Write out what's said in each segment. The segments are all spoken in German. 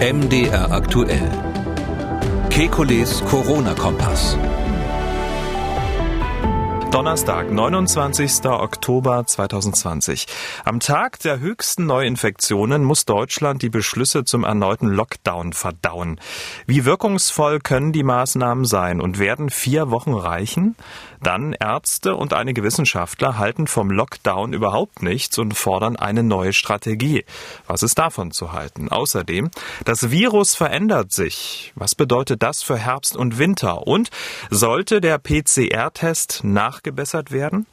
MDR aktuell. Kekules Corona-Kompass. Donnerstag, 29. Oktober 2020. Am Tag der höchsten Neuinfektionen muss Deutschland die Beschlüsse zum erneuten Lockdown verdauen. Wie wirkungsvoll können die Maßnahmen sein und werden vier Wochen reichen? Dann Ärzte und einige Wissenschaftler halten vom Lockdown überhaupt nichts und fordern eine neue Strategie. Was ist davon zu halten? Außerdem, das Virus verändert sich. Was bedeutet das für Herbst und Winter? Und sollte der PCR-Test nachgebessert werden?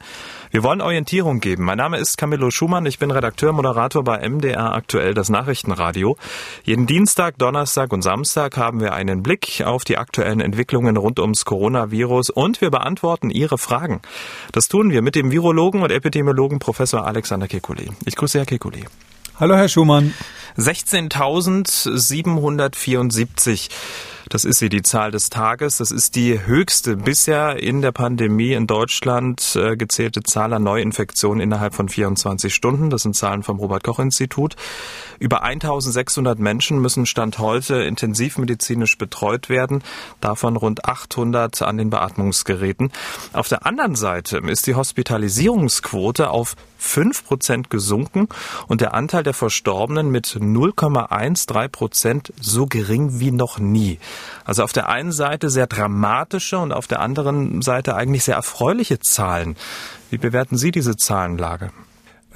Wir wollen Orientierung geben. Mein Name ist Camillo Schumann. Ich bin Redakteur, Moderator bei MDR aktuell, das Nachrichtenradio. Jeden Dienstag, Donnerstag und Samstag haben wir einen Blick auf die aktuellen Entwicklungen rund ums Coronavirus und wir beantworten Ihre Fragen. Das tun wir mit dem Virologen und Epidemiologen Professor Alexander Kekulé. Ich grüße Herr Kekulé. Hallo, Herr Schumann. 16.774 das ist sie, die Zahl des Tages. Das ist die höchste bisher in der Pandemie in Deutschland äh, gezählte Zahl an Neuinfektionen innerhalb von 24 Stunden. Das sind Zahlen vom Robert-Koch-Institut. Über 1600 Menschen müssen Stand heute intensivmedizinisch betreut werden, davon rund 800 an den Beatmungsgeräten. Auf der anderen Seite ist die Hospitalisierungsquote auf 5 Prozent gesunken und der Anteil der Verstorbenen mit 0,13 Prozent so gering wie noch nie. Also auf der einen Seite sehr dramatische und auf der anderen Seite eigentlich sehr erfreuliche Zahlen. Wie bewerten Sie diese Zahlenlage?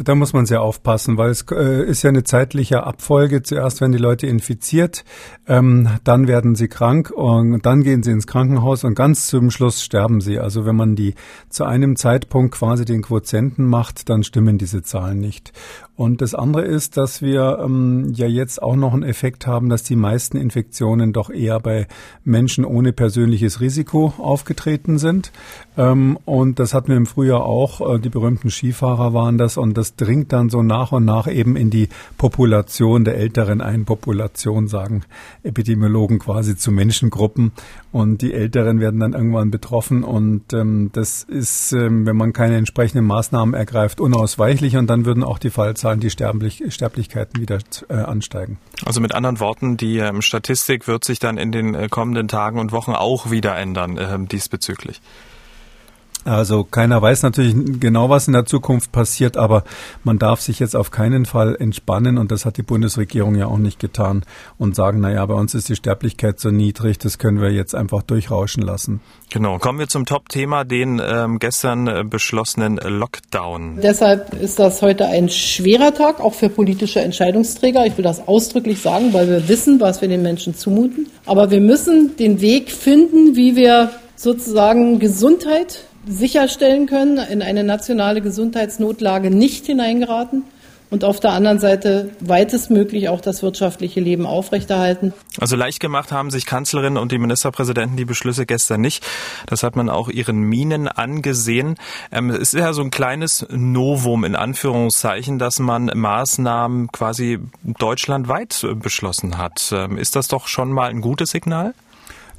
Da muss man sehr aufpassen, weil es äh, ist ja eine zeitliche Abfolge. Zuerst werden die Leute infiziert, ähm, dann werden sie krank und dann gehen sie ins Krankenhaus und ganz zum Schluss sterben sie. Also wenn man die zu einem Zeitpunkt quasi den Quotienten macht, dann stimmen diese Zahlen nicht. Und das andere ist, dass wir ähm, ja jetzt auch noch einen Effekt haben, dass die meisten Infektionen doch eher bei Menschen ohne persönliches Risiko aufgetreten sind. Ähm, und das hatten wir im Frühjahr auch. Äh, die berühmten Skifahrer waren das und das dringt dann so nach und nach eben in die Population der älteren Einpopulation, sagen Epidemiologen quasi zu Menschengruppen. Und die Älteren werden dann irgendwann betroffen und ähm, das ist, ähm, wenn man keine entsprechenden Maßnahmen ergreift, unausweichlich und dann würden auch die Fallzahlen die Sterblich Sterblichkeiten wieder äh, ansteigen. Also mit anderen Worten, die ähm, Statistik wird sich dann in den äh, kommenden Tagen und Wochen auch wieder ändern äh, diesbezüglich. Also keiner weiß natürlich genau, was in der Zukunft passiert, aber man darf sich jetzt auf keinen Fall entspannen und das hat die Bundesregierung ja auch nicht getan und sagen, naja, bei uns ist die Sterblichkeit so niedrig, das können wir jetzt einfach durchrauschen lassen. Genau, kommen wir zum Top-Thema, den ähm, gestern äh, beschlossenen Lockdown. Deshalb ist das heute ein schwerer Tag, auch für politische Entscheidungsträger. Ich will das ausdrücklich sagen, weil wir wissen, was wir den Menschen zumuten. Aber wir müssen den Weg finden, wie wir sozusagen Gesundheit sicherstellen können, in eine nationale Gesundheitsnotlage nicht hineingeraten und auf der anderen Seite weitestmöglich auch das wirtschaftliche Leben aufrechterhalten. Also leicht gemacht haben sich Kanzlerin und die Ministerpräsidenten die Beschlüsse gestern nicht. Das hat man auch ihren Minen angesehen. Ähm, es ist ja so ein kleines Novum in Anführungszeichen, dass man Maßnahmen quasi deutschlandweit beschlossen hat. Ähm, ist das doch schon mal ein gutes Signal?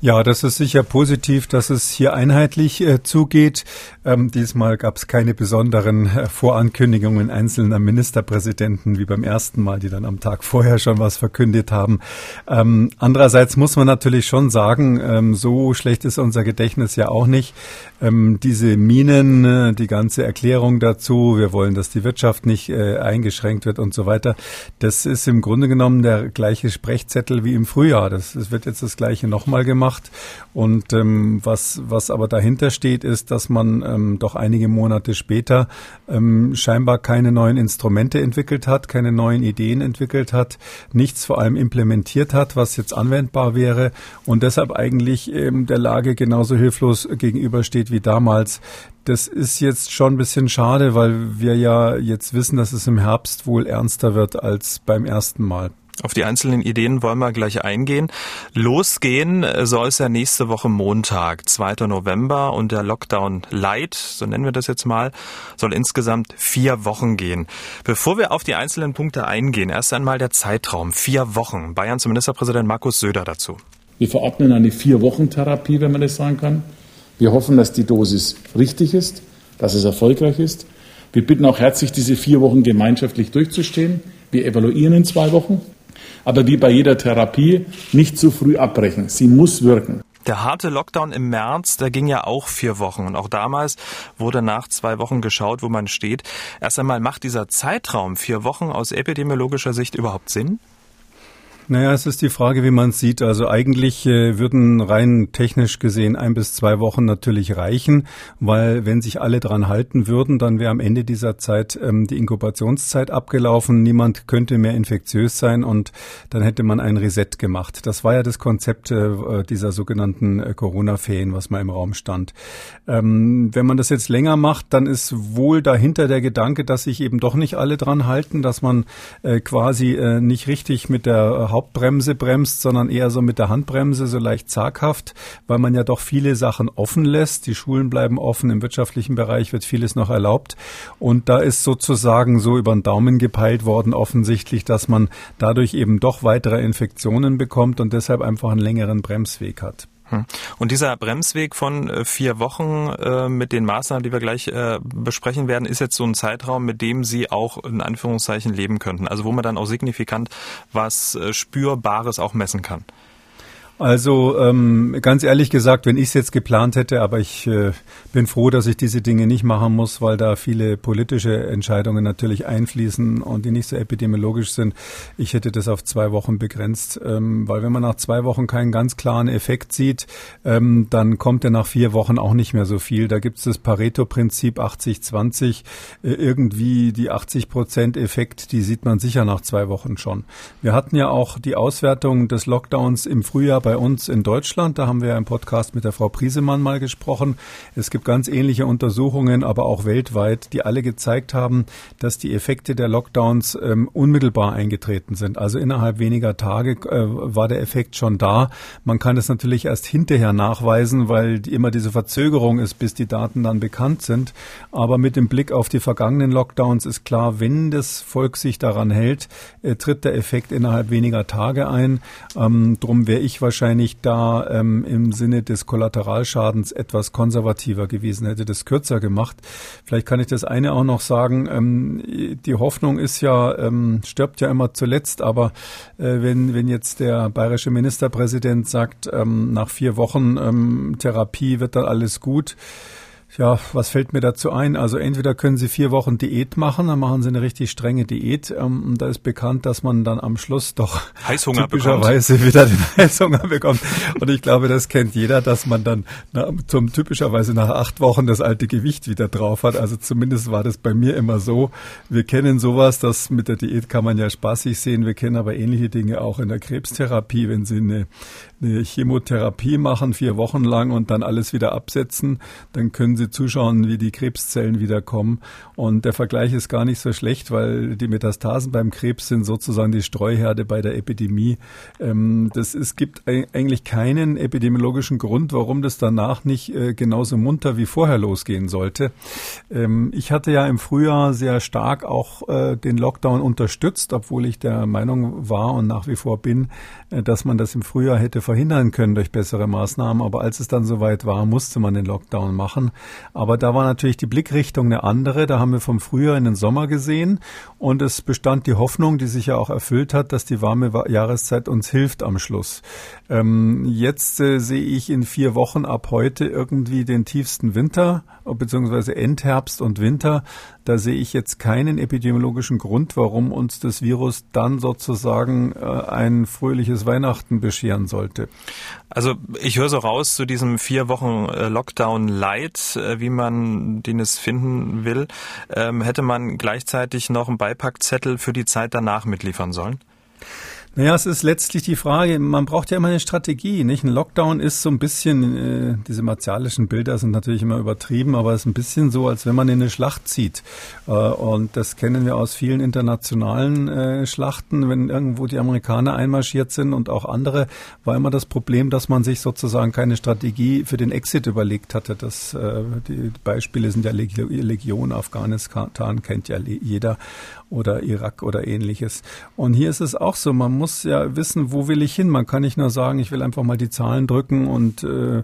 Ja, das ist sicher positiv, dass es hier einheitlich äh, zugeht. Ähm, diesmal gab es keine besonderen äh, Vorankündigungen einzelner Ministerpräsidenten wie beim ersten Mal, die dann am Tag vorher schon was verkündet haben. Ähm, andererseits muss man natürlich schon sagen, ähm, so schlecht ist unser Gedächtnis ja auch nicht. Ähm, diese Minen, äh, die ganze Erklärung dazu, wir wollen, dass die Wirtschaft nicht äh, eingeschränkt wird und so weiter, das ist im Grunde genommen der gleiche Sprechzettel wie im Frühjahr. Das, das wird jetzt das gleiche nochmal gemacht gemacht. Und ähm, was, was aber dahinter steht, ist, dass man ähm, doch einige Monate später ähm, scheinbar keine neuen Instrumente entwickelt hat, keine neuen Ideen entwickelt hat, nichts vor allem implementiert hat, was jetzt anwendbar wäre und deshalb eigentlich ähm, der Lage genauso hilflos gegenübersteht wie damals. Das ist jetzt schon ein bisschen schade, weil wir ja jetzt wissen, dass es im Herbst wohl ernster wird als beim ersten Mal. Auf die einzelnen Ideen wollen wir gleich eingehen. Losgehen soll es ja nächste Woche Montag, 2. November und der Lockdown Light, so nennen wir das jetzt mal, soll insgesamt vier Wochen gehen. Bevor wir auf die einzelnen Punkte eingehen, erst einmal der Zeitraum, vier Wochen. Bayerns Ministerpräsident Markus Söder dazu. Wir verordnen eine Vier-Wochen-Therapie, wenn man das sagen kann. Wir hoffen, dass die Dosis richtig ist, dass es erfolgreich ist. Wir bitten auch herzlich, diese vier Wochen gemeinschaftlich durchzustehen. Wir evaluieren in zwei Wochen. Aber wie bei jeder Therapie, nicht zu früh abbrechen. Sie muss wirken. Der harte Lockdown im März, der ging ja auch vier Wochen. Und auch damals wurde nach zwei Wochen geschaut, wo man steht. Erst einmal macht dieser Zeitraum vier Wochen aus epidemiologischer Sicht überhaupt Sinn? Naja, es ist die Frage, wie man es sieht. Also eigentlich äh, würden rein technisch gesehen ein bis zwei Wochen natürlich reichen, weil wenn sich alle dran halten würden, dann wäre am Ende dieser Zeit ähm, die Inkubationszeit abgelaufen. Niemand könnte mehr infektiös sein und dann hätte man ein Reset gemacht. Das war ja das Konzept äh, dieser sogenannten äh, Corona-Ferien, was mal im Raum stand. Ähm, wenn man das jetzt länger macht, dann ist wohl dahinter der Gedanke, dass sich eben doch nicht alle dran halten, dass man äh, quasi äh, nicht richtig mit der Hauptbremse bremst, sondern eher so mit der Handbremse, so leicht zaghaft, weil man ja doch viele Sachen offen lässt. Die Schulen bleiben offen, im wirtschaftlichen Bereich wird vieles noch erlaubt. Und da ist sozusagen so über den Daumen gepeilt worden, offensichtlich, dass man dadurch eben doch weitere Infektionen bekommt und deshalb einfach einen längeren Bremsweg hat. Hm. Und dieser Bremsweg von äh, vier Wochen äh, mit den Maßnahmen, die wir gleich äh, besprechen werden, ist jetzt so ein Zeitraum, mit dem Sie auch in Anführungszeichen leben könnten. Also wo man dann auch signifikant was Spürbares auch messen kann. Also ähm, ganz ehrlich gesagt, wenn ich es jetzt geplant hätte, aber ich äh, bin froh, dass ich diese Dinge nicht machen muss, weil da viele politische Entscheidungen natürlich einfließen und die nicht so epidemiologisch sind. Ich hätte das auf zwei Wochen begrenzt, ähm, weil wenn man nach zwei Wochen keinen ganz klaren Effekt sieht, ähm, dann kommt er nach vier Wochen auch nicht mehr so viel. Da gibt es das Pareto-Prinzip 80-20. Äh, irgendwie die 80 Prozent Effekt, die sieht man sicher nach zwei Wochen schon. Wir hatten ja auch die Auswertung des Lockdowns im Frühjahr bei bei uns in Deutschland. Da haben wir im Podcast mit der Frau Priesemann mal gesprochen. Es gibt ganz ähnliche Untersuchungen, aber auch weltweit, die alle gezeigt haben, dass die Effekte der Lockdowns ähm, unmittelbar eingetreten sind. Also innerhalb weniger Tage äh, war der Effekt schon da. Man kann es natürlich erst hinterher nachweisen, weil immer diese Verzögerung ist, bis die Daten dann bekannt sind. Aber mit dem Blick auf die vergangenen Lockdowns ist klar, wenn das Volk sich daran hält, äh, tritt der Effekt innerhalb weniger Tage ein. Ähm, drum wäre ich wahrscheinlich wahrscheinlich da ähm, im Sinne des Kollateralschadens etwas konservativer gewesen, hätte das kürzer gemacht. Vielleicht kann ich das eine auch noch sagen. Ähm, die Hoffnung ist ja, ähm, stirbt ja immer zuletzt, aber äh, wenn, wenn jetzt der bayerische Ministerpräsident sagt, ähm, nach vier Wochen ähm, Therapie wird dann alles gut, ja, was fällt mir dazu ein? Also entweder können Sie vier Wochen Diät machen, dann machen Sie eine richtig strenge Diät. Ähm, da ist bekannt, dass man dann am Schluss doch Heißhunger typischerweise bekommt. wieder den Heißhunger bekommt. Und ich glaube, das kennt jeder, dass man dann na, zum typischerweise nach acht Wochen das alte Gewicht wieder drauf hat. Also zumindest war das bei mir immer so. Wir kennen sowas, das mit der Diät kann man ja spaßig sehen. Wir kennen aber ähnliche Dinge auch in der Krebstherapie, wenn Sie eine, eine Chemotherapie machen, vier Wochen lang und dann alles wieder absetzen, dann können Sie zuschauen, wie die Krebszellen wiederkommen. Und der Vergleich ist gar nicht so schlecht, weil die Metastasen beim Krebs sind sozusagen die Streuherde bei der Epidemie. Ähm, das, es gibt eigentlich keinen epidemiologischen Grund, warum das danach nicht äh, genauso munter wie vorher losgehen sollte. Ähm, ich hatte ja im Frühjahr sehr stark auch äh, den Lockdown unterstützt, obwohl ich der Meinung war und nach wie vor bin, äh, dass man das im Frühjahr hätte verhindern können durch bessere Maßnahmen. Aber als es dann soweit war, musste man den Lockdown machen. Aber da war natürlich die Blickrichtung eine andere. Da haben wir vom Frühjahr in den Sommer gesehen. Und es bestand die Hoffnung, die sich ja auch erfüllt hat, dass die warme Jahreszeit uns hilft am Schluss. Ähm, jetzt äh, sehe ich in vier Wochen ab heute irgendwie den tiefsten Winter, beziehungsweise Endherbst und Winter. Da sehe ich jetzt keinen epidemiologischen Grund, warum uns das Virus dann sozusagen äh, ein fröhliches Weihnachten bescheren sollte. Also ich höre so raus zu diesem vier Wochen äh, Lockdown Light, wie man den es finden will, ähm, hätte man gleichzeitig noch einen Beipackzettel für die Zeit danach mitliefern sollen? Naja, es ist letztlich die Frage, man braucht ja immer eine Strategie. Nicht? Ein Lockdown ist so ein bisschen, äh, diese martialischen Bilder sind natürlich immer übertrieben, aber es ist ein bisschen so, als wenn man in eine Schlacht zieht. Äh, und das kennen wir aus vielen internationalen äh, Schlachten. Wenn irgendwo die Amerikaner einmarschiert sind und auch andere, war immer das Problem, dass man sich sozusagen keine Strategie für den Exit überlegt hatte. Das, äh, die Beispiele sind ja Legion, Afghanistan kennt ja jeder oder Irak oder ähnliches. Und hier ist es auch so, man muss ja wissen, wo will ich hin. Man kann nicht nur sagen, ich will einfach mal die Zahlen drücken und äh, äh,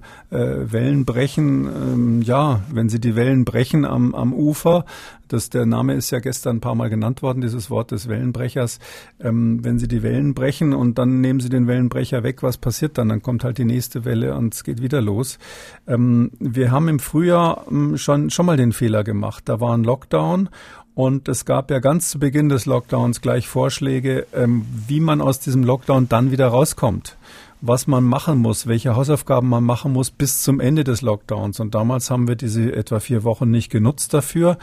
Wellen brechen. Ähm, ja, wenn Sie die Wellen brechen am, am Ufer, das, der Name ist ja gestern ein paar Mal genannt worden, dieses Wort des Wellenbrechers. Ähm, wenn Sie die Wellen brechen und dann nehmen Sie den Wellenbrecher weg, was passiert dann? Dann kommt halt die nächste Welle und es geht wieder los. Ähm, wir haben im Frühjahr ähm, schon, schon mal den Fehler gemacht. Da war ein Lockdown und es gab ja ganz zu Beginn des Lockdowns gleich Vorschläge, ähm, wie man aus diesem Lockdown dann wieder rauskommt was man machen muss, welche Hausaufgaben man machen muss bis zum Ende des Lockdowns. Und damals haben wir diese etwa vier Wochen nicht genutzt dafür.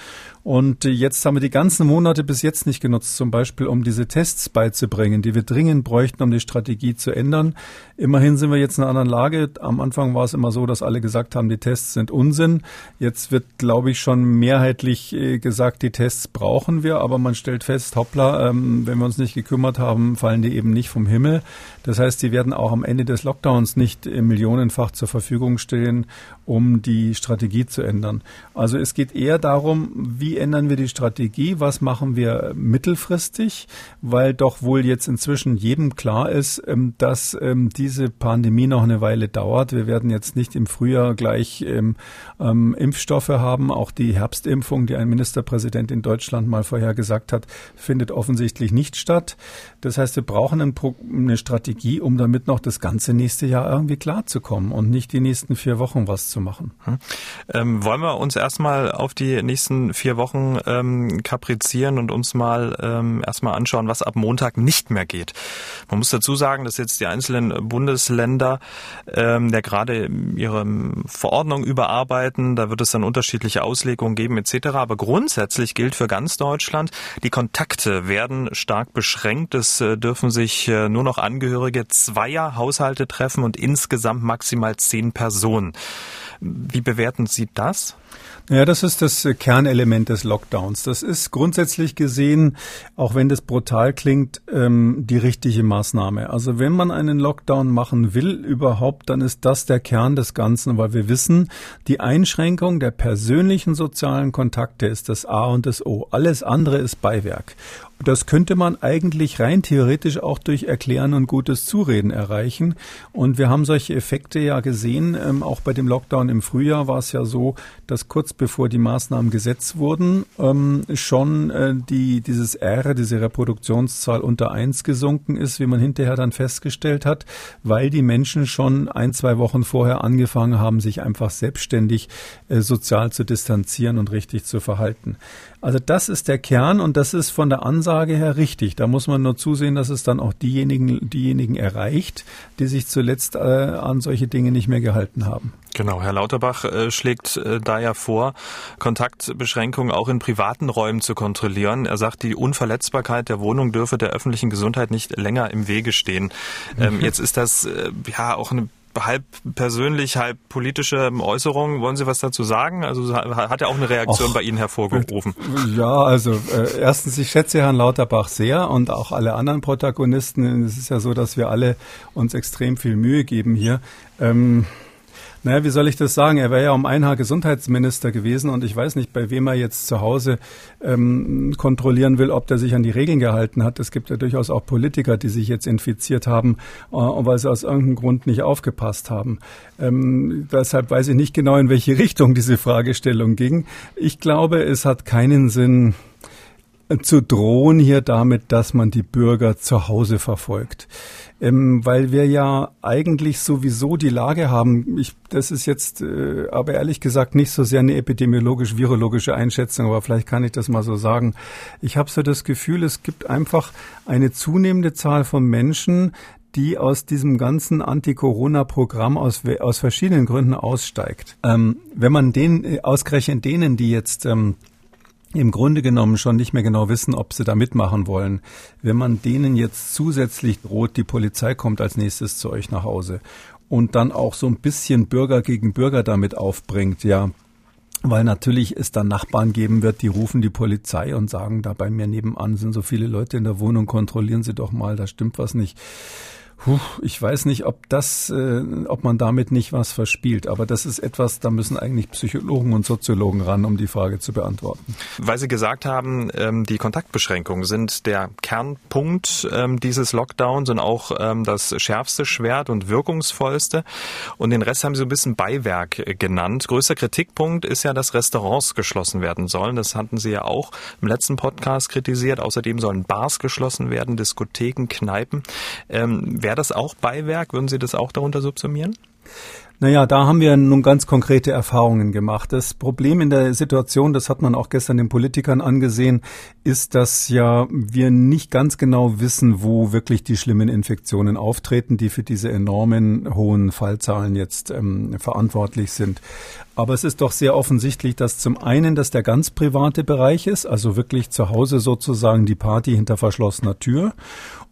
Und jetzt haben wir die ganzen Monate bis jetzt nicht genutzt, zum Beispiel um diese Tests beizubringen, die wir dringend bräuchten, um die Strategie zu ändern. Immerhin sind wir jetzt in einer anderen Lage. Am Anfang war es immer so, dass alle gesagt haben, die Tests sind Unsinn. Jetzt wird, glaube ich, schon mehrheitlich äh, gesagt, die Tests brauchen wir, aber man stellt fest, hoppla, ähm, wenn wir uns nicht gekümmert haben, fallen die eben nicht vom Himmel. Das heißt, die werden auch am Ende des Lockdowns nicht millionenfach zur Verfügung stehen, um die Strategie zu ändern. Also es geht eher darum, wie ändern wir die Strategie? Was machen wir mittelfristig? Weil doch wohl jetzt inzwischen jedem klar ist, ähm, dass ähm, diese Pandemie noch eine Weile dauert. Wir werden jetzt nicht im Frühjahr gleich ähm, Impfstoffe haben. Auch die Herbstimpfung, die ein Ministerpräsident in Deutschland mal vorher gesagt hat, findet offensichtlich nicht statt. Das heißt, wir brauchen eine Strategie, um damit noch das ganze nächste Jahr irgendwie klarzukommen und nicht die nächsten vier Wochen was zu machen. Hm. Ähm, wollen wir uns erstmal auf die nächsten vier Wochen Wochen ähm, kaprizieren und uns mal ähm, erstmal anschauen, was ab Montag nicht mehr geht. Man muss dazu sagen, dass jetzt die einzelnen Bundesländer ähm, ja gerade ihre Verordnung überarbeiten. Da wird es dann unterschiedliche Auslegungen geben etc. Aber grundsätzlich gilt für ganz Deutschland, die Kontakte werden stark beschränkt. Es äh, dürfen sich äh, nur noch Angehörige zweier Haushalte treffen und insgesamt maximal zehn Personen. Wie bewerten Sie das? Ja, das ist das Kernelement des Lockdowns. Das ist grundsätzlich gesehen, auch wenn das brutal klingt, ähm, die richtige Maßnahme. Also wenn man einen Lockdown machen will überhaupt, dann ist das der Kern des Ganzen, weil wir wissen, die Einschränkung der persönlichen sozialen Kontakte ist das A und das O. Alles andere ist Beiwerk. Das könnte man eigentlich rein theoretisch auch durch Erklären und gutes Zureden erreichen. Und wir haben solche Effekte ja gesehen. Ähm, auch bei dem Lockdown im Frühjahr war es ja so, dass kurz bevor die Maßnahmen gesetzt wurden, ähm, schon äh, die, dieses R, diese Reproduktionszahl unter eins gesunken ist, wie man hinterher dann festgestellt hat, weil die Menschen schon ein, zwei Wochen vorher angefangen haben, sich einfach selbstständig äh, sozial zu distanzieren und richtig zu verhalten. Also das ist der Kern und das ist von der Ansage her richtig. Da muss man nur zusehen, dass es dann auch diejenigen, diejenigen erreicht, die sich zuletzt äh, an solche Dinge nicht mehr gehalten haben. Genau, Herr Lauterbach äh, schlägt äh, da ja vor, Kontaktbeschränkungen auch in privaten Räumen zu kontrollieren. Er sagt, die Unverletzbarkeit der Wohnung dürfe der öffentlichen Gesundheit nicht länger im Wege stehen. Ähm, jetzt ist das äh, ja auch eine halb persönlich, halb politische Äußerung. Wollen Sie was dazu sagen? Also hat er auch eine Reaktion Och, bei Ihnen hervorgerufen? Ja, also äh, erstens, ich schätze Herrn Lauterbach sehr und auch alle anderen Protagonisten. Es ist ja so, dass wir alle uns extrem viel Mühe geben hier. Ähm, naja, wie soll ich das sagen? Er wäre ja um ein Haar Gesundheitsminister gewesen und ich weiß nicht, bei wem er jetzt zu Hause ähm, kontrollieren will, ob der sich an die Regeln gehalten hat. Es gibt ja durchaus auch Politiker, die sich jetzt infiziert haben, äh, weil sie aus irgendeinem Grund nicht aufgepasst haben. Ähm, deshalb weiß ich nicht genau, in welche Richtung diese Fragestellung ging. Ich glaube, es hat keinen Sinn, zu drohen hier damit, dass man die Bürger zu Hause verfolgt. Ähm, weil wir ja eigentlich sowieso die Lage haben, ich, das ist jetzt äh, aber ehrlich gesagt nicht so sehr eine epidemiologisch-virologische Einschätzung, aber vielleicht kann ich das mal so sagen. Ich habe so das Gefühl, es gibt einfach eine zunehmende Zahl von Menschen, die aus diesem ganzen Anti-Corona-Programm aus, aus verschiedenen Gründen aussteigt. Ähm, wenn man den, äh, ausgerechnet denen, die jetzt ähm, im Grunde genommen schon nicht mehr genau wissen, ob sie da mitmachen wollen. Wenn man denen jetzt zusätzlich droht, die Polizei kommt als nächstes zu euch nach Hause und dann auch so ein bisschen Bürger gegen Bürger damit aufbringt, ja, weil natürlich es dann Nachbarn geben wird, die rufen die Polizei und sagen, da bei mir nebenan sind so viele Leute in der Wohnung, kontrollieren Sie doch mal, da stimmt was nicht. Puh, ich weiß nicht, ob das, äh, ob man damit nicht was verspielt. Aber das ist etwas, da müssen eigentlich Psychologen und Soziologen ran, um die Frage zu beantworten. Weil Sie gesagt haben, ähm, die Kontaktbeschränkungen sind der Kernpunkt ähm, dieses Lockdowns und auch ähm, das schärfste Schwert und wirkungsvollste. Und den Rest haben Sie so ein bisschen Beiwerk äh, genannt. Größter Kritikpunkt ist ja, dass Restaurants geschlossen werden sollen. Das hatten Sie ja auch im letzten Podcast kritisiert. Außerdem sollen Bars geschlossen werden, Diskotheken, Kneipen. Ähm, Wäre das auch Beiwerk? Würden Sie das auch darunter subsumieren? Naja, da haben wir nun ganz konkrete Erfahrungen gemacht. Das Problem in der Situation, das hat man auch gestern den Politikern angesehen, ist, dass ja wir nicht ganz genau wissen, wo wirklich die schlimmen Infektionen auftreten, die für diese enormen hohen Fallzahlen jetzt ähm, verantwortlich sind. Aber es ist doch sehr offensichtlich, dass zum einen das der ganz private Bereich ist, also wirklich zu Hause sozusagen die Party hinter verschlossener Tür.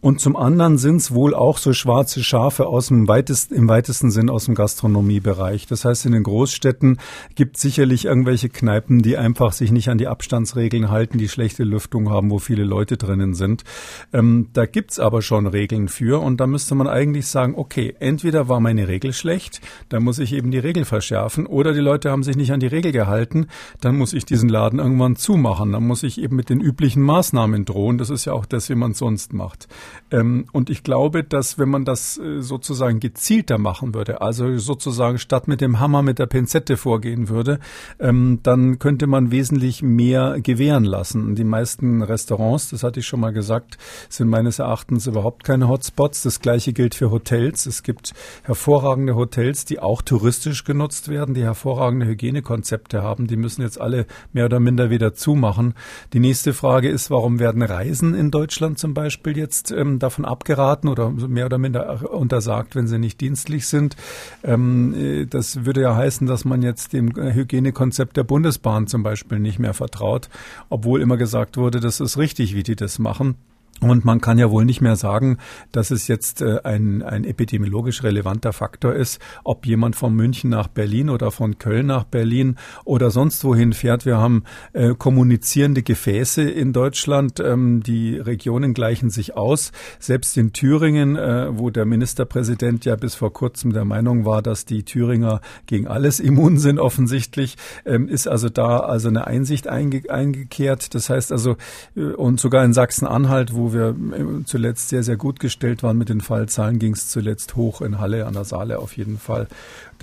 Und zum anderen sind es wohl auch so schwarze Schafe aus dem weitesten, im weitesten Sinn aus dem Gastronomiebereich. Das heißt, in den Großstädten gibt sicherlich irgendwelche Kneipen, die einfach sich nicht an die Abstandsregeln halten, die schlechte Lüftung haben, wo viele Leute drinnen sind. Ähm, da gibt's aber schon Regeln für und da müsste man eigentlich sagen, okay, entweder war meine Regel schlecht, dann muss ich eben die Regel verschärfen, oder die Leute haben sich nicht an die Regel gehalten, dann muss ich diesen Laden irgendwann zumachen. Dann muss ich eben mit den üblichen Maßnahmen drohen. Das ist ja auch das, wie man sonst macht. Ähm, und ich glaube, dass wenn man das äh, sozusagen gezielter machen würde, also sozusagen statt mit dem Hammer mit der Pinzette vorgehen würde, ähm, dann könnte man wesentlich mehr gewähren lassen. Die meisten Restaurants, das hatte ich schon mal gesagt, sind meines Erachtens überhaupt keine Hotspots. Das gleiche gilt für Hotels. Es gibt hervorragende Hotels, die auch touristisch genutzt werden, die hervorragende Hygienekonzepte haben. Die müssen jetzt alle mehr oder minder wieder zumachen. Die nächste Frage ist, warum werden Reisen in Deutschland zum Beispiel jetzt ähm, davon abgeraten oder mehr oder minder untersagt, wenn sie nicht dienstlich sind. Ähm, äh, das würde ja heißen, dass man jetzt dem Hygienekonzept der Bundesbahn zum Beispiel nicht mehr vertraut, obwohl immer gesagt wurde, das ist richtig, wie die das machen. Und man kann ja wohl nicht mehr sagen, dass es jetzt äh, ein, ein epidemiologisch relevanter Faktor ist, ob jemand von München nach Berlin oder von Köln nach Berlin oder sonst wohin fährt. Wir haben äh, kommunizierende Gefäße in Deutschland. Ähm, die Regionen gleichen sich aus. Selbst in Thüringen, äh, wo der Ministerpräsident ja bis vor kurzem der Meinung war, dass die Thüringer gegen alles immun sind, offensichtlich, ähm, ist also da also eine Einsicht einge eingekehrt. Das heißt also, äh, und sogar in Sachsen-Anhalt, wo wir äh, zuletzt sehr, sehr gut gestellt waren mit den Fallzahlen, ging es zuletzt hoch in Halle an der Saale auf jeden Fall.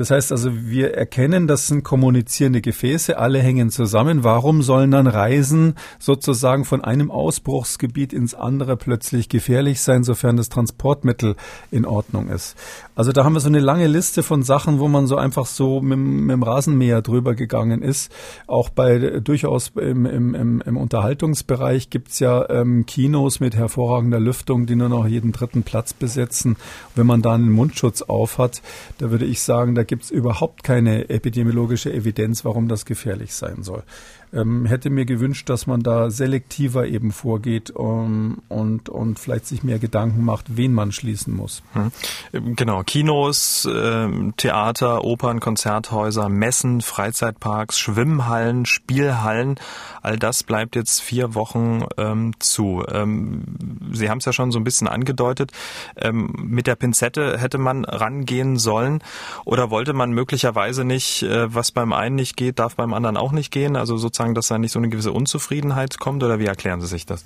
Das heißt also, wir erkennen, das sind kommunizierende Gefäße, alle hängen zusammen. Warum sollen dann Reisen sozusagen von einem Ausbruchsgebiet ins andere plötzlich gefährlich sein, sofern das Transportmittel in Ordnung ist? Also da haben wir so eine lange Liste von Sachen, wo man so einfach so mit, mit dem Rasenmäher drüber gegangen ist. Auch bei durchaus im, im, im Unterhaltungsbereich gibt's ja ähm, Kinos mit hervorragender Lüftung, die nur noch jeden dritten Platz besetzen. Wenn man da einen Mundschutz auf hat, da würde ich sagen, da gibt es überhaupt keine epidemiologische Evidenz, warum das gefährlich sein soll ähm, hätte mir gewünscht, dass man da selektiver eben vorgeht um, und, und vielleicht sich mehr Gedanken macht, wen man schließen muss. Hm. Genau, Kinos, äh, Theater, Opern, Konzerthäuser, Messen, Freizeitparks, Schwimmhallen, Spielhallen, all das bleibt jetzt vier Wochen ähm, zu. Ähm, Sie haben es ja schon so ein bisschen angedeutet. Ähm, mit der Pinzette hätte man rangehen sollen oder wollte man möglicherweise nicht, äh, was beim einen nicht geht, darf beim anderen auch nicht gehen? Also sozusagen, dass da nicht so eine gewisse Unzufriedenheit kommt oder wie erklären Sie sich das?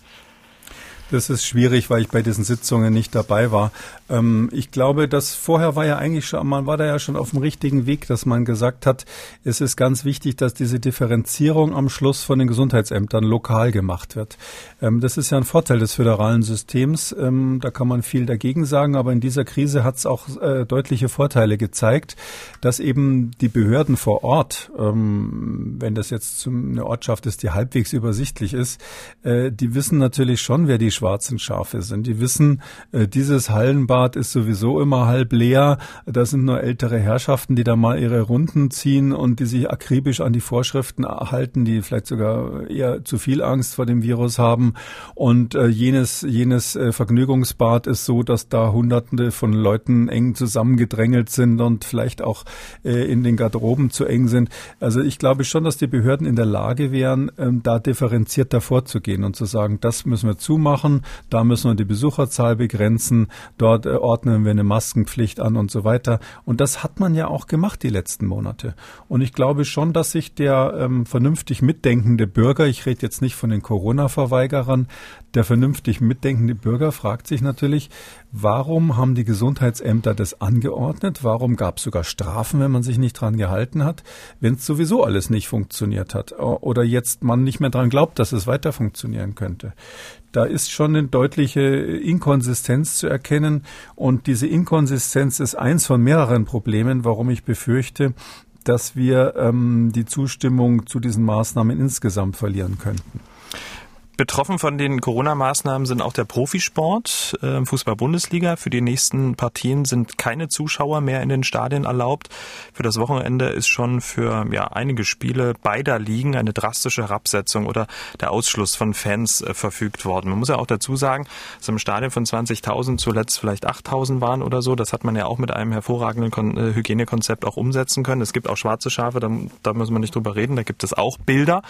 Das ist schwierig, weil ich bei diesen Sitzungen nicht dabei war. Ähm, ich glaube, dass vorher war ja eigentlich schon, man war da ja schon auf dem richtigen Weg, dass man gesagt hat, es ist ganz wichtig, dass diese Differenzierung am Schluss von den Gesundheitsämtern lokal gemacht wird. Ähm, das ist ja ein Vorteil des föderalen Systems. Ähm, da kann man viel dagegen sagen, aber in dieser Krise hat es auch äh, deutliche Vorteile gezeigt, dass eben die Behörden vor Ort, ähm, wenn das jetzt eine Ortschaft ist, die halbwegs übersichtlich ist, äh, die wissen natürlich schon, wer die schwarzen Schafe sind. Die wissen, äh, dieses Hallenbad ist sowieso immer halb leer. Da sind nur ältere Herrschaften, die da mal ihre Runden ziehen und die sich akribisch an die Vorschriften halten, die vielleicht sogar eher zu viel Angst vor dem Virus haben. Und äh, jenes, jenes äh, Vergnügungsbad ist so, dass da Hunderte von Leuten eng zusammengedrängelt sind und vielleicht auch in den Garderoben zu eng sind. Also ich glaube schon, dass die Behörden in der Lage wären, ähm, da differenzierter vorzugehen und zu sagen, das müssen wir zumachen machen, da müssen wir die Besucherzahl begrenzen, dort äh, ordnen wir eine Maskenpflicht an und so weiter. Und das hat man ja auch gemacht die letzten Monate. Und ich glaube schon, dass sich der ähm, vernünftig mitdenkende Bürger, ich rede jetzt nicht von den Corona-Verweigerern, der vernünftig mitdenkende Bürger fragt sich natürlich, warum haben die Gesundheitsämter das angeordnet? Warum gab es sogar Strafen, wenn man sich nicht dran gehalten hat, wenn es sowieso alles nicht funktioniert hat? Oder jetzt man nicht mehr dran glaubt, dass es weiter funktionieren könnte. Da ist schon eine deutliche Inkonsistenz zu erkennen. Und diese Inkonsistenz ist eins von mehreren Problemen, warum ich befürchte, dass wir ähm, die Zustimmung zu diesen Maßnahmen insgesamt verlieren könnten. Betroffen von den Corona-Maßnahmen sind auch der Profisport, äh, Fußball-Bundesliga. Für die nächsten Partien sind keine Zuschauer mehr in den Stadien erlaubt. Für das Wochenende ist schon für ja, einige Spiele beider Ligen eine drastische Herabsetzung oder der Ausschluss von Fans äh, verfügt worden. Man muss ja auch dazu sagen, dass im Stadion von 20.000 zuletzt vielleicht 8.000 waren oder so. Das hat man ja auch mit einem hervorragenden äh, Hygienekonzept auch umsetzen können. Es gibt auch schwarze Schafe, da, da muss man nicht drüber reden. Da gibt es auch Bilder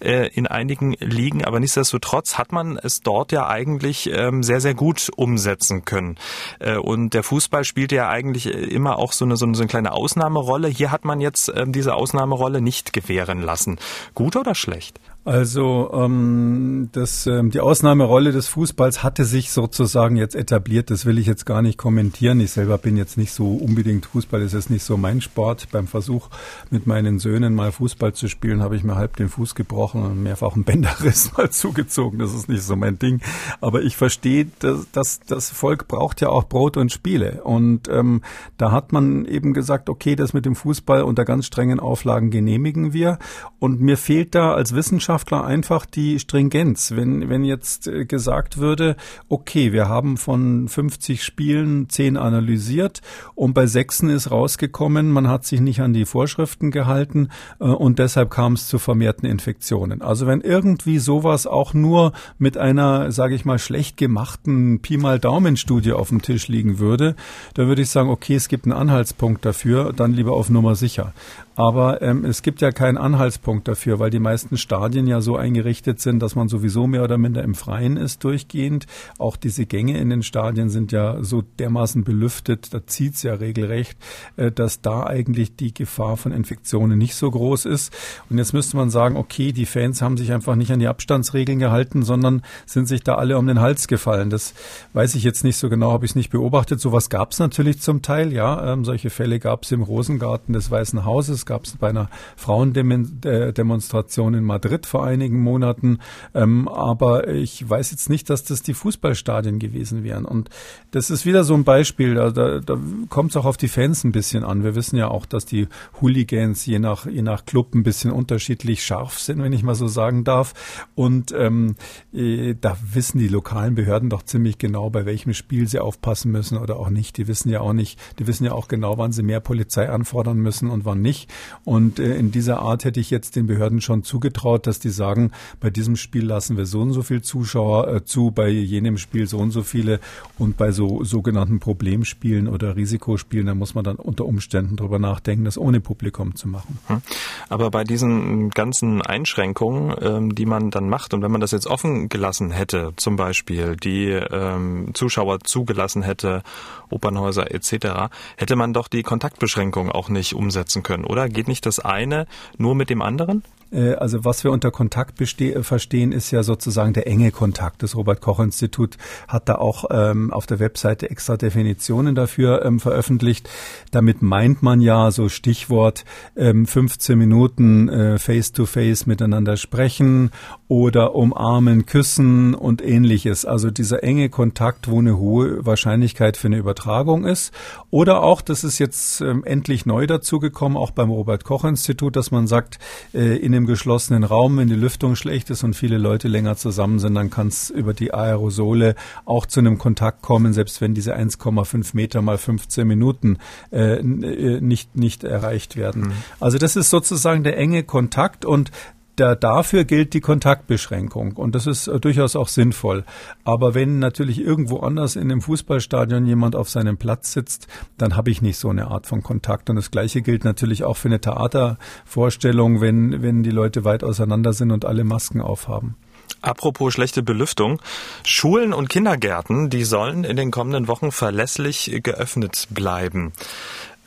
äh, in einigen Ligen, aber nichtsdestotrotz nichtsdestotrotz hat man es dort ja eigentlich ähm, sehr, sehr gut umsetzen können. Äh, und der Fußball spielte ja eigentlich immer auch so eine, so eine, so eine kleine Ausnahmerolle. Hier hat man jetzt ähm, diese Ausnahmerolle nicht gewähren lassen. Gut oder schlecht? Also ähm, das, ähm, die Ausnahmerolle des Fußballs hatte sich sozusagen jetzt etabliert. Das will ich jetzt gar nicht kommentieren. Ich selber bin jetzt nicht so unbedingt Fußball, ist nicht so mein Sport. Beim Versuch mit meinen Söhnen mal Fußball zu spielen, habe ich mir halb den Fuß gebrochen und mehrfach einen Bänderriss mal zugezogen. Das ist nicht so mein Ding. Aber ich verstehe, dass, dass das Volk braucht ja auch Brot und Spiele. Und ähm, da hat man eben gesagt, okay, das mit dem Fußball unter ganz strengen Auflagen genehmigen wir. Und mir fehlt da als Wissenschaftler Wissenschaftler einfach die Stringenz. Wenn, wenn jetzt äh, gesagt würde, okay, wir haben von 50 Spielen 10 analysiert und bei sechsen ist rausgekommen, man hat sich nicht an die Vorschriften gehalten äh, und deshalb kam es zu vermehrten Infektionen. Also wenn irgendwie sowas auch nur mit einer, sage ich mal, schlecht gemachten Pi mal Daumen-Studie auf dem Tisch liegen würde, dann würde ich sagen, okay, es gibt einen Anhaltspunkt dafür, dann lieber auf Nummer sicher. Aber ähm, es gibt ja keinen Anhaltspunkt dafür, weil die meisten Stadien ja so eingerichtet sind, dass man sowieso mehr oder minder im Freien ist durchgehend. Auch diese Gänge in den Stadien sind ja so dermaßen belüftet, da zieht's ja regelrecht, äh, dass da eigentlich die Gefahr von Infektionen nicht so groß ist. Und jetzt müsste man sagen, okay, die Fans haben sich einfach nicht an die Abstandsregeln gehalten, sondern sind sich da alle um den Hals gefallen. Das weiß ich jetzt nicht so genau, habe ich nicht beobachtet. Sowas gab's natürlich zum Teil, ja. Ähm, solche Fälle gab's im Rosengarten des Weißen Hauses das gab es bei einer Frauendemonstration in Madrid vor einigen Monaten. Ähm, aber ich weiß jetzt nicht, dass das die Fußballstadien gewesen wären. Und das ist wieder so ein Beispiel. Da, da, da kommt es auch auf die Fans ein bisschen an. Wir wissen ja auch, dass die Hooligans je nach, je nach Club ein bisschen unterschiedlich scharf sind, wenn ich mal so sagen darf. Und ähm, äh, da wissen die lokalen Behörden doch ziemlich genau, bei welchem Spiel sie aufpassen müssen oder auch nicht. Die wissen ja auch nicht, die wissen ja auch genau, wann sie mehr Polizei anfordern müssen und wann nicht. Und äh, in dieser Art hätte ich jetzt den Behörden schon zugetraut, dass die sagen, bei diesem Spiel lassen wir so und so viel Zuschauer äh, zu, bei jenem Spiel so und so viele und bei so sogenannten Problemspielen oder Risikospielen, da muss man dann unter Umständen drüber nachdenken, das ohne Publikum zu machen. Hm. Aber bei diesen ganzen Einschränkungen, ähm, die man dann macht und wenn man das jetzt offen gelassen hätte, zum Beispiel die ähm, Zuschauer zugelassen hätte, Opernhäuser etc., hätte man doch die Kontaktbeschränkung auch nicht umsetzen können, oder? Geht nicht das eine nur mit dem anderen? Äh, also was wir unter Kontakt verstehen, ist ja sozusagen der enge Kontakt. Das Robert-Koch-Institut hat da auch ähm, auf der Webseite extra Definitionen dafür ähm, veröffentlicht. Damit meint man ja so Stichwort ähm, 15 Minuten äh, face-to-face -face miteinander sprechen oder umarmen, küssen und ähnliches. Also dieser enge Kontakt, wo eine hohe Wahrscheinlichkeit für eine Übertragung ist. Oder auch, das ist jetzt ähm, endlich neu dazugekommen, auch beim Robert-Koch-Institut, dass man sagt, äh, in einem im geschlossenen Raum, wenn die Lüftung schlecht ist und viele Leute länger zusammen sind, dann kann es über die Aerosole auch zu einem Kontakt kommen, selbst wenn diese 1,5 Meter mal 15 Minuten äh, äh, nicht, nicht erreicht werden. Mhm. Also das ist sozusagen der enge Kontakt und da, dafür gilt die Kontaktbeschränkung und das ist äh, durchaus auch sinnvoll. Aber wenn natürlich irgendwo anders in einem Fußballstadion jemand auf seinem Platz sitzt, dann habe ich nicht so eine Art von Kontakt. Und das Gleiche gilt natürlich auch für eine Theatervorstellung, wenn, wenn die Leute weit auseinander sind und alle Masken aufhaben. Apropos schlechte Belüftung. Schulen und Kindergärten, die sollen in den kommenden Wochen verlässlich geöffnet bleiben.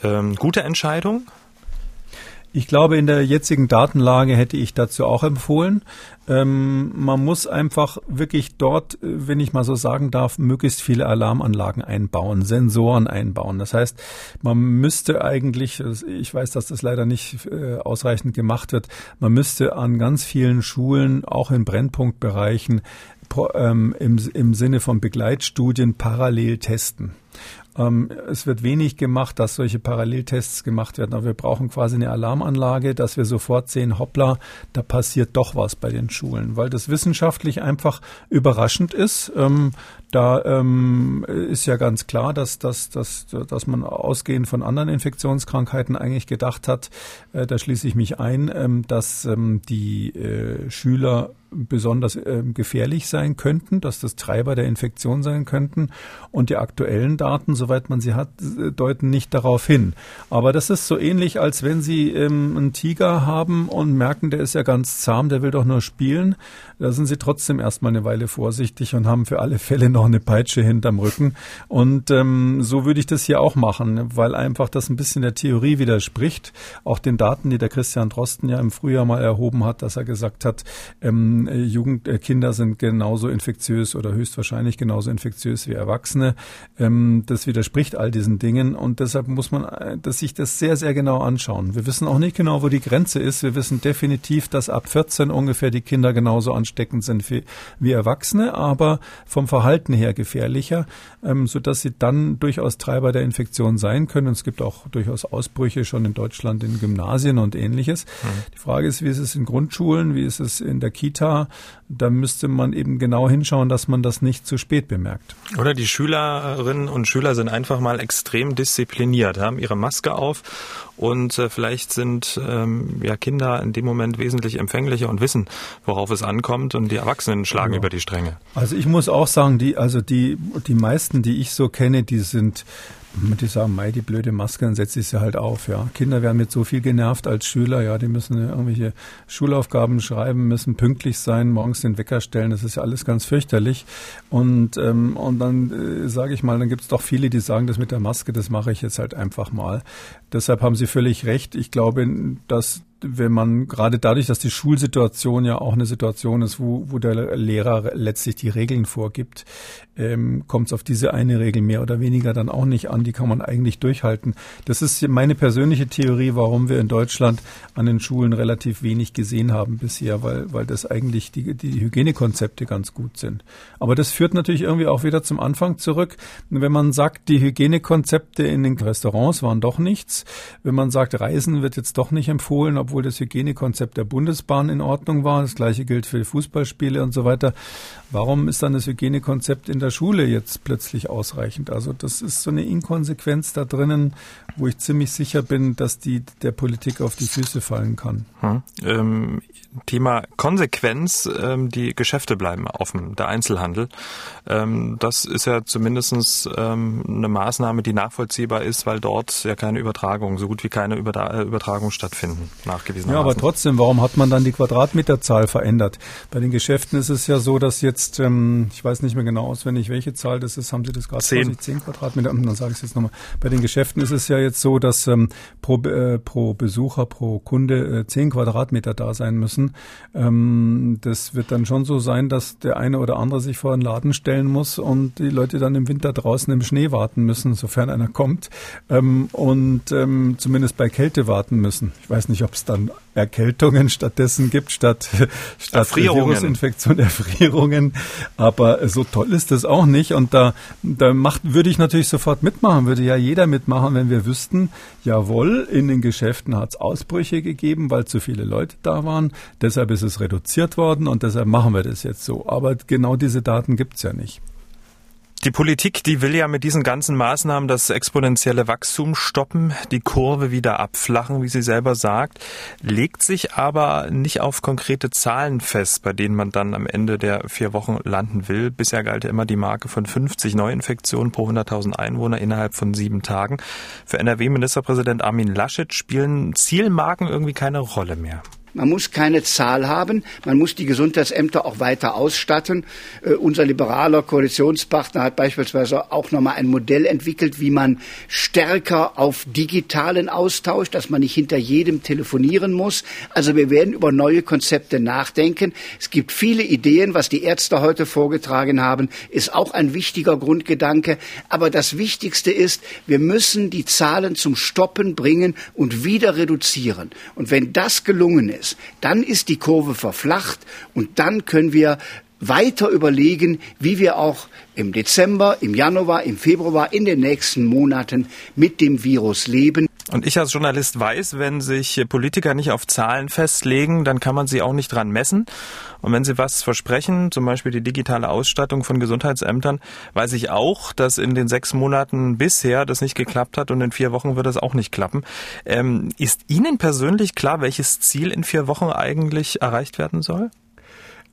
Ähm, gute Entscheidung? Ich glaube, in der jetzigen Datenlage hätte ich dazu auch empfohlen. Ähm, man muss einfach wirklich dort, äh, wenn ich mal so sagen darf, möglichst viele Alarmanlagen einbauen, Sensoren einbauen. Das heißt, man müsste eigentlich, ich weiß, dass das leider nicht äh, ausreichend gemacht wird, man müsste an ganz vielen Schulen, auch in Brennpunktbereichen, ähm, im, im Sinne von Begleitstudien parallel testen. Ähm, es wird wenig gemacht, dass solche Paralleltests gemacht werden, aber wir brauchen quasi eine Alarmanlage, dass wir sofort sehen, hoppla, da passiert doch was bei den Schulen, weil das wissenschaftlich einfach überraschend ist. Ähm, da ähm, ist ja ganz klar, dass, dass, dass, dass man ausgehend von anderen Infektionskrankheiten eigentlich gedacht hat, äh, da schließe ich mich ein, ähm, dass ähm, die äh, Schüler besonders äh, gefährlich sein könnten, dass das Treiber der Infektion sein könnten. Und die aktuellen Daten, soweit man sie hat, äh, deuten nicht darauf hin. Aber das ist so ähnlich, als wenn Sie ähm, einen Tiger haben und merken, der ist ja ganz zahm, der will doch nur spielen. Da sind Sie trotzdem erstmal eine Weile vorsichtig und haben für alle Fälle noch eine Peitsche hinterm Rücken. Und ähm, so würde ich das hier auch machen, weil einfach das ein bisschen der Theorie widerspricht. Auch den Daten, die der Christian Drosten ja im Frühjahr mal erhoben hat, dass er gesagt hat, ähm, äh, Jugend, äh, Kinder sind genauso infektiös oder höchstwahrscheinlich genauso infektiös wie Erwachsene. Ähm, das widerspricht all diesen Dingen und deshalb muss man äh, dass sich das sehr, sehr genau anschauen. Wir wissen auch nicht genau, wo die Grenze ist. Wir wissen definitiv, dass ab 14 ungefähr die Kinder genauso ansteckend sind wie, wie Erwachsene, aber vom Verhalten her gefährlicher, ähm, sodass sie dann durchaus Treiber der Infektion sein können. Und es gibt auch durchaus Ausbrüche schon in Deutschland in Gymnasien und ähnliches. Mhm. Die Frage ist, wie ist es in Grundschulen, wie ist es in der Kita? Da, müsste man eben genau hinschauen, dass man das nicht zu spät bemerkt. Oder die Schülerinnen und Schüler sind einfach mal extrem diszipliniert, haben ihre Maske auf und äh, vielleicht sind ähm, ja Kinder in dem Moment wesentlich empfänglicher und wissen, worauf es ankommt und die Erwachsenen schlagen genau. über die Stränge. Also ich muss auch sagen, die also die die meisten, die ich so kenne, die sind die sagen, mei, die blöde Maske, dann setze ich sie halt auf, ja. Kinder werden mit so viel genervt als Schüler, ja, die müssen irgendwelche Schulaufgaben schreiben, müssen pünktlich sein, morgens den Wecker stellen, das ist ja alles ganz fürchterlich. Und, ähm, und dann äh, sage ich mal, dann gibt es doch viele, die sagen, das mit der Maske, das mache ich jetzt halt einfach mal. Deshalb haben Sie völlig recht. Ich glaube, dass wenn man gerade dadurch, dass die Schulsituation ja auch eine Situation ist, wo, wo der Lehrer letztlich die Regeln vorgibt, ähm, kommt es auf diese eine Regel mehr oder weniger dann auch nicht an. Die kann man eigentlich durchhalten. Das ist meine persönliche Theorie, warum wir in Deutschland an den Schulen relativ wenig gesehen haben bisher, weil, weil das eigentlich die, die Hygienekonzepte ganz gut sind. Aber das führt natürlich irgendwie auch wieder zum Anfang zurück. Wenn man sagt, die Hygienekonzepte in den Restaurants waren doch nichts. Wenn man sagt, Reisen wird jetzt doch nicht empfohlen, obwohl das Hygienekonzept der Bundesbahn in Ordnung war. Das gleiche gilt für Fußballspiele und so weiter. Warum ist dann das Hygienekonzept in der Schule jetzt plötzlich ausreichend? Also das ist so eine Inkonsequenz da drinnen, wo ich ziemlich sicher bin, dass die der Politik auf die Füße fallen kann. Hm. Ähm, Thema Konsequenz, ähm, die Geschäfte bleiben offen, der Einzelhandel. Ähm, das ist ja zumindestens ähm, eine Maßnahme, die nachvollziehbar ist, weil dort ja keine Übertragung, so gut wie keine äh, Übertragung stattfinden, nachgewiesenermaßen. Ja, aber trotzdem, warum hat man dann die Quadratmeterzahl verändert? Bei den Geschäften ist es ja so, dass jetzt, ähm, ich weiß nicht mehr genau auswendig, welche Zahl das ist, haben Sie das gerade zehn. zehn Quadratmeter, dann sage ich es jetzt nochmal. Bei den Geschäften ist es ja jetzt so, dass ähm, pro, äh, pro Besucher, pro Kunde äh, zehn Quadratmeter da sein müssen. Ähm, das wird dann schon so sein, dass der eine oder andere sich vor den Laden stellen muss und die Leute dann im Winter draußen im Schnee warten müssen, sofern einer kommt. Ähm, und ähm, zumindest bei Kälte warten müssen. Ich weiß nicht, ob es dann Erkältungen stattdessen gibt, statt, statt Erfrierungen. Virusinfektion, Erfrierungen. Aber so toll ist das auch nicht. Und da, da macht, würde ich natürlich sofort mitmachen, würde ja jeder mitmachen, wenn wir wüssten, jawohl, in den Geschäften hat es Ausbrüche gegeben, weil zu viele Leute da waren. Deshalb ist es reduziert worden und deshalb machen wir das jetzt so. Aber genau diese Daten gibt es ja nicht. Die Politik, die will ja mit diesen ganzen Maßnahmen das exponentielle Wachstum stoppen, die Kurve wieder abflachen, wie sie selber sagt, legt sich aber nicht auf konkrete Zahlen fest, bei denen man dann am Ende der vier Wochen landen will. Bisher galt ja immer die Marke von 50 Neuinfektionen pro 100.000 Einwohner innerhalb von sieben Tagen. Für NRW-Ministerpräsident Armin Laschet spielen Zielmarken irgendwie keine Rolle mehr. Man muss keine Zahl haben. Man muss die Gesundheitsämter auch weiter ausstatten. Äh, unser liberaler Koalitionspartner hat beispielsweise auch nochmal ein Modell entwickelt, wie man stärker auf digitalen Austausch, dass man nicht hinter jedem telefonieren muss. Also wir werden über neue Konzepte nachdenken. Es gibt viele Ideen, was die Ärzte heute vorgetragen haben, ist auch ein wichtiger Grundgedanke. Aber das Wichtigste ist, wir müssen die Zahlen zum Stoppen bringen und wieder reduzieren. Und wenn das gelungen ist, dann ist die Kurve verflacht und dann können wir weiter überlegen, wie wir auch im Dezember, im Januar, im Februar, in den nächsten Monaten mit dem Virus leben. Und ich als Journalist weiß, wenn sich Politiker nicht auf Zahlen festlegen, dann kann man sie auch nicht dran messen. Und wenn sie was versprechen, zum Beispiel die digitale Ausstattung von Gesundheitsämtern, weiß ich auch, dass in den sechs Monaten bisher das nicht geklappt hat und in vier Wochen wird das auch nicht klappen. Ähm, ist Ihnen persönlich klar, welches Ziel in vier Wochen eigentlich erreicht werden soll?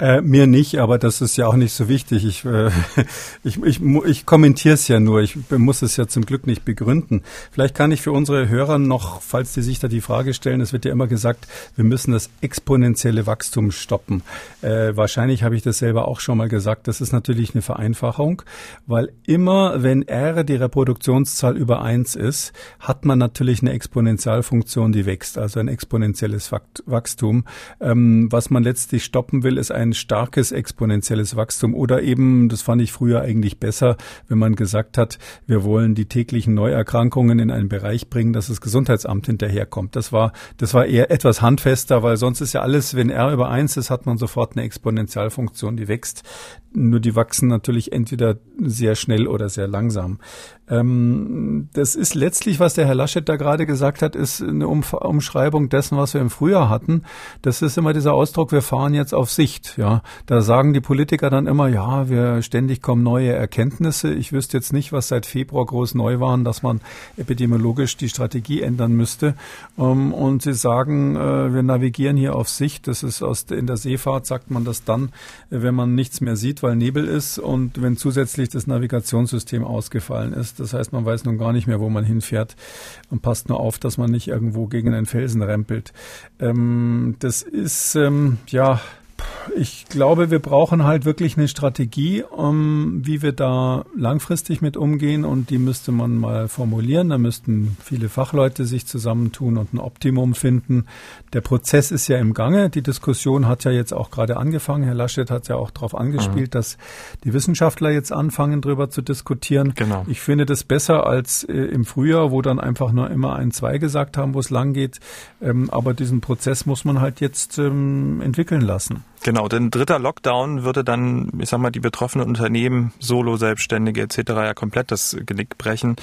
Äh, mir nicht, aber das ist ja auch nicht so wichtig. Ich, äh, ich, ich, ich kommentiere es ja nur. Ich muss es ja zum Glück nicht begründen. Vielleicht kann ich für unsere Hörer noch, falls die sich da die Frage stellen, es wird ja immer gesagt, wir müssen das exponentielle Wachstum stoppen. Äh, wahrscheinlich habe ich das selber auch schon mal gesagt. Das ist natürlich eine Vereinfachung, weil immer, wenn R die Reproduktionszahl über eins ist, hat man natürlich eine Exponentialfunktion, die wächst, also ein exponentielles Wachstum. Ähm, was man letztlich stoppen will, ist ein starkes exponentielles Wachstum oder eben, das fand ich früher eigentlich besser, wenn man gesagt hat, wir wollen die täglichen Neuerkrankungen in einen Bereich bringen, dass das Gesundheitsamt hinterherkommt. Das war, das war eher etwas handfester, weil sonst ist ja alles, wenn R über eins ist, hat man sofort eine Exponentialfunktion, die wächst. Nur die wachsen natürlich entweder sehr schnell oder sehr langsam. Ähm, das ist letztlich, was der Herr Laschet da gerade gesagt hat, ist eine Umschreibung dessen, was wir im Frühjahr hatten. Das ist immer dieser Ausdruck, wir fahren jetzt auf Sicht. Ja, da sagen die Politiker dann immer, ja, wir ständig kommen neue Erkenntnisse. Ich wüsste jetzt nicht, was seit Februar groß neu waren, dass man epidemiologisch die Strategie ändern müsste. Ähm, und sie sagen, äh, wir navigieren hier auf Sicht. Das ist aus in der Seefahrt sagt man das dann, wenn man nichts mehr sieht, weil Nebel ist und wenn zusätzlich das Navigationssystem ausgefallen ist. Das heißt, man weiß nun gar nicht mehr, wo man hinfährt und passt nur auf, dass man nicht irgendwo gegen einen Felsen rempelt. Ähm, das ist, ähm, ja, ich glaube, wir brauchen halt wirklich eine Strategie, um, wie wir da langfristig mit umgehen und die müsste man mal formulieren. Da müssten viele Fachleute sich zusammentun und ein Optimum finden. Der Prozess ist ja im Gange. Die Diskussion hat ja jetzt auch gerade angefangen. Herr Laschet hat ja auch darauf angespielt, mhm. dass die Wissenschaftler jetzt anfangen, darüber zu diskutieren. Genau. Ich finde das besser als äh, im Frühjahr, wo dann einfach nur immer ein, zwei gesagt haben, wo es lang geht. Ähm, aber diesen Prozess muss man halt jetzt ähm, entwickeln lassen. Genau, denn dritter Lockdown würde dann, ich sag mal, die betroffenen Unternehmen, Solo-Selbstständige etc. ja komplett das Genick brechen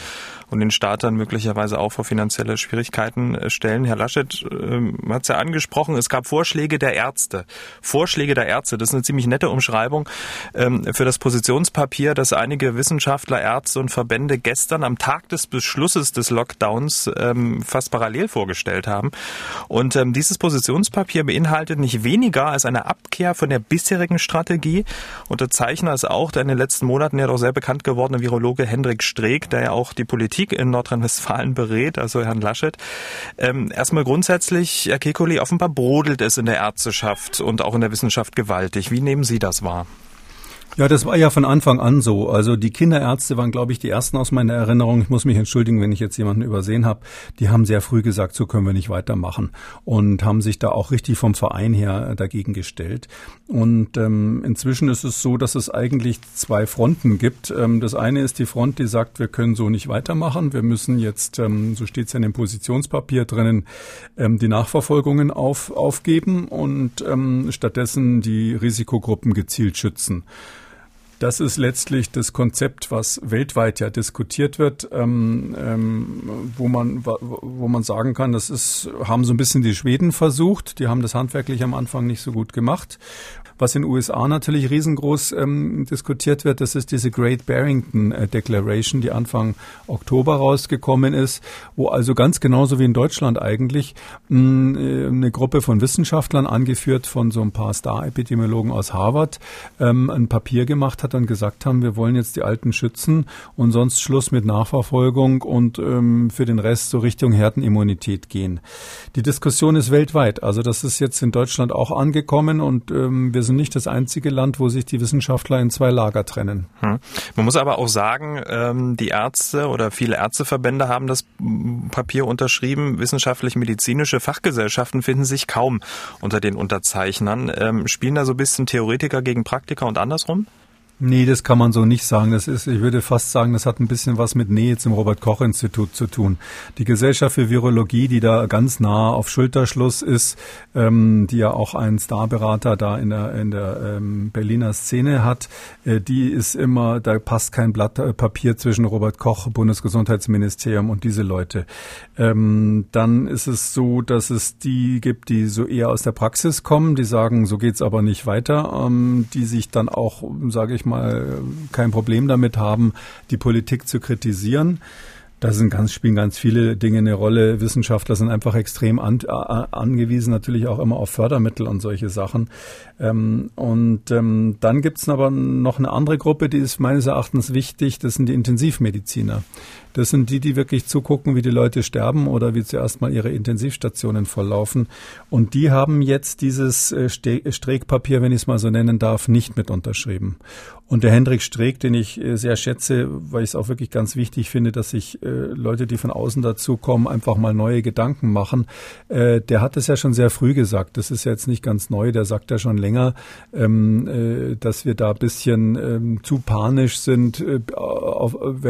und den Staat dann möglicherweise auch vor finanzielle Schwierigkeiten äh, stellen. Herr Laschet äh, hat es ja angesprochen, es gab Vorschläge der Ärzte. Vorschläge der Ärzte, das ist eine ziemlich nette Umschreibung ähm, für das Positionspapier, das einige Wissenschaftler, Ärzte und Verbände gestern am Tag des Beschlusses des Lockdowns ähm, fast parallel vorgestellt haben. Und ähm, dieses Positionspapier beinhaltet nicht weniger als eine Ab Abkehr von der bisherigen Strategie. Unterzeichner ist auch der in den letzten Monaten ja doch sehr bekannt gewordene Virologe Hendrik Streeck, der ja auch die Politik in Nordrhein-Westfalen berät, also Herrn Laschet. Ähm, erstmal grundsätzlich, Herr Kekulé, offenbar brodelt es in der Ärzteschaft und auch in der Wissenschaft gewaltig. Wie nehmen Sie das wahr? Ja, das war ja von Anfang an so. Also die Kinderärzte waren, glaube ich, die ersten aus meiner Erinnerung. Ich muss mich entschuldigen, wenn ich jetzt jemanden übersehen habe. Die haben sehr früh gesagt, so können wir nicht weitermachen und haben sich da auch richtig vom Verein her dagegen gestellt. Und ähm, inzwischen ist es so, dass es eigentlich zwei Fronten gibt. Ähm, das eine ist die Front, die sagt, wir können so nicht weitermachen. Wir müssen jetzt, ähm, so steht es ja in dem Positionspapier drinnen, ähm, die Nachverfolgungen auf, aufgeben und ähm, stattdessen die Risikogruppen gezielt schützen. Das ist letztlich das Konzept, was weltweit ja diskutiert wird, ähm, ähm, wo man wo man sagen kann, das ist haben so ein bisschen die Schweden versucht. Die haben das handwerklich am Anfang nicht so gut gemacht Was in den USA natürlich riesengroß ähm, diskutiert wird, das ist diese Great Barrington äh, Declaration, die Anfang Oktober rausgekommen ist, wo also ganz genauso wie in Deutschland eigentlich mh, mm, äh, eine Gruppe von Wissenschaftlern, angeführt von so ein paar Star-Epidemiologen aus Harvard, ähm, ein Papier gemacht hat und gesagt haben, wir wollen jetzt die Alten schützen und sonst Schluss mit Nachverfolgung und ähm, für den Rest so Richtung Herdenimmunität gehen. Die Diskussion ist weltweit. Also das ist jetzt in Deutschland auch angekommen und ähm, wir sind nicht das einzige Land, wo sich die Wissenschaftler in zwei Lager trennen. Hm. Man muss aber auch sagen, ähm, die Ärzte oder viele Ärzteverbände haben das Papier unterschrieben. Wissenschaftlich-medizinische Fachgesellschaften finden sich kaum unter den Unterzeichnern. Ähm, spielen da so ein bisschen Theoretiker gegen Praktiker und andersrum? Nee, das kann man so nicht sagen. Das ist, ich würde fast sagen, das hat ein bisschen was mit Nähe zum Robert-Koch-Institut zu tun. Die Gesellschaft für Virologie, die da ganz nah auf Schulterschluss ist, ähm, die ja auch einen Starberater da in der, in der ähm, Berliner Szene hat, äh, die ist immer, da passt kein Blatt äh, Papier zwischen Robert Koch, Bundesgesundheitsministerium und diese Leute. Ähm, dann ist es so, dass es die gibt, die so eher aus der Praxis kommen, die sagen, so geht's aber nicht weiter, ähm, die sich dann auch, sage ich mal, kein Problem damit haben, die Politik zu kritisieren. Da sind ganz, spielen ganz viele Dinge eine Rolle. Wissenschaftler sind einfach extrem an, angewiesen, natürlich auch immer auf Fördermittel und solche Sachen. Ähm, und ähm, dann gibt's aber noch eine andere Gruppe, die ist meines Erachtens wichtig. Das sind die Intensivmediziner. Das sind die, die wirklich zugucken, wie die Leute sterben oder wie zuerst mal ihre Intensivstationen volllaufen. Und die haben jetzt dieses äh, Streeckpapier, wenn ich es mal so nennen darf, nicht mit unterschrieben. Und der Hendrik Streeck, den ich äh, sehr schätze, weil ich es auch wirklich ganz wichtig finde, dass sich äh, Leute, die von außen dazukommen, einfach mal neue Gedanken machen, der hat es ja schon sehr früh gesagt. Das ist jetzt nicht ganz neu. Der sagt ja schon länger, ähm, äh, dass wir da ein bisschen ähm, zu panisch sind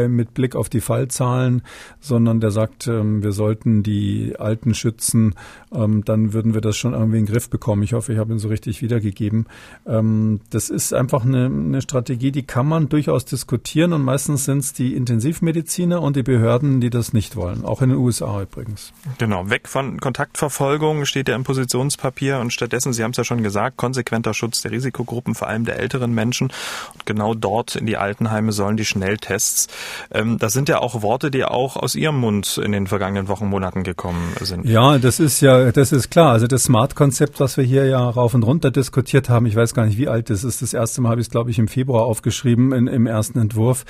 mit Blick auf die Fall Zahlen, sondern der sagt, ähm, wir sollten die Alten schützen, ähm, dann würden wir das schon irgendwie in den Griff bekommen. Ich hoffe, ich habe ihn so richtig wiedergegeben. Ähm, das ist einfach eine, eine Strategie, die kann man durchaus diskutieren und meistens sind es die Intensivmediziner und die Behörden, die das nicht wollen, auch in den USA übrigens. Genau, weg von Kontaktverfolgung steht ja im Positionspapier und stattdessen, Sie haben es ja schon gesagt, konsequenter Schutz der Risikogruppen, vor allem der älteren Menschen. Und genau dort in die Altenheime sollen die Schnelltests. das sind ja auch Worte, die auch aus Ihrem Mund in den vergangenen Wochen, Monaten gekommen sind. Ja, das ist ja, das ist klar. Also das Smart-Konzept, was wir hier ja rauf und runter diskutiert haben, ich weiß gar nicht, wie alt das ist. Das erste Mal habe ich es, glaube ich, im Februar aufgeschrieben in, im ersten Entwurf.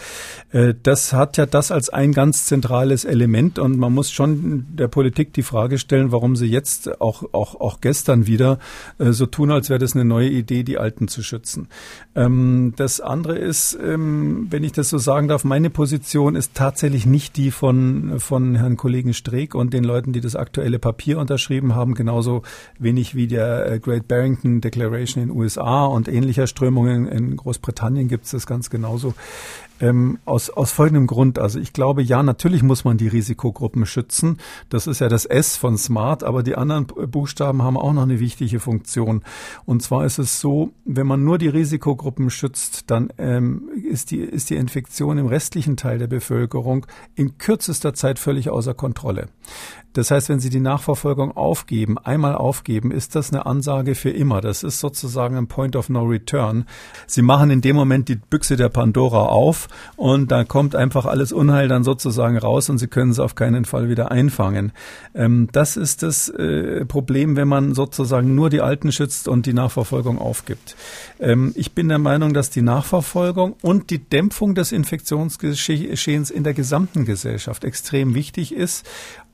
Äh, das hat ja das als ein ganz zentrales Element und man muss schon der Politik die Frage stellen, warum sie jetzt auch, auch, auch gestern wieder äh, so tun, als wäre das eine neue Idee, die Alten zu schützen. Ähm, das andere ist, ähm, wenn ich das so sagen darf, meine Position ist tatsächlich sicherlich nicht die von, von Herrn Kollegen Streeck und den Leuten, die das aktuelle Papier unterschrieben haben, genauso wenig wie der äh, Great Barrington Declaration in den USA und ähnlicher Strömungen in Großbritannien gibt es das ganz genauso. Ähm, aus, aus folgendem Grund. Also ich glaube, ja, natürlich muss man die Risikogruppen schützen. Das ist ja das S von Smart, aber die anderen Buchstaben haben auch noch eine wichtige Funktion. Und zwar ist es so, wenn man nur die Risikogruppen schützt, dann ähm, ist, die, ist die Infektion im restlichen Teil der Bevölkerung in kürzester Zeit völlig außer Kontrolle. Das heißt, wenn Sie die Nachverfolgung aufgeben, einmal aufgeben, ist das eine Ansage für immer. Das ist sozusagen ein Point of No Return. Sie machen in dem Moment die Büchse der Pandora auf und da kommt einfach alles Unheil dann sozusagen raus und Sie können es auf keinen Fall wieder einfangen. Ähm, das ist das äh, Problem, wenn man sozusagen nur die Alten schützt und die Nachverfolgung aufgibt. Ähm, ich bin der Meinung, dass die Nachverfolgung und die Dämpfung des Infektionsgeschehens in der gesamten Gesellschaft extrem wichtig ist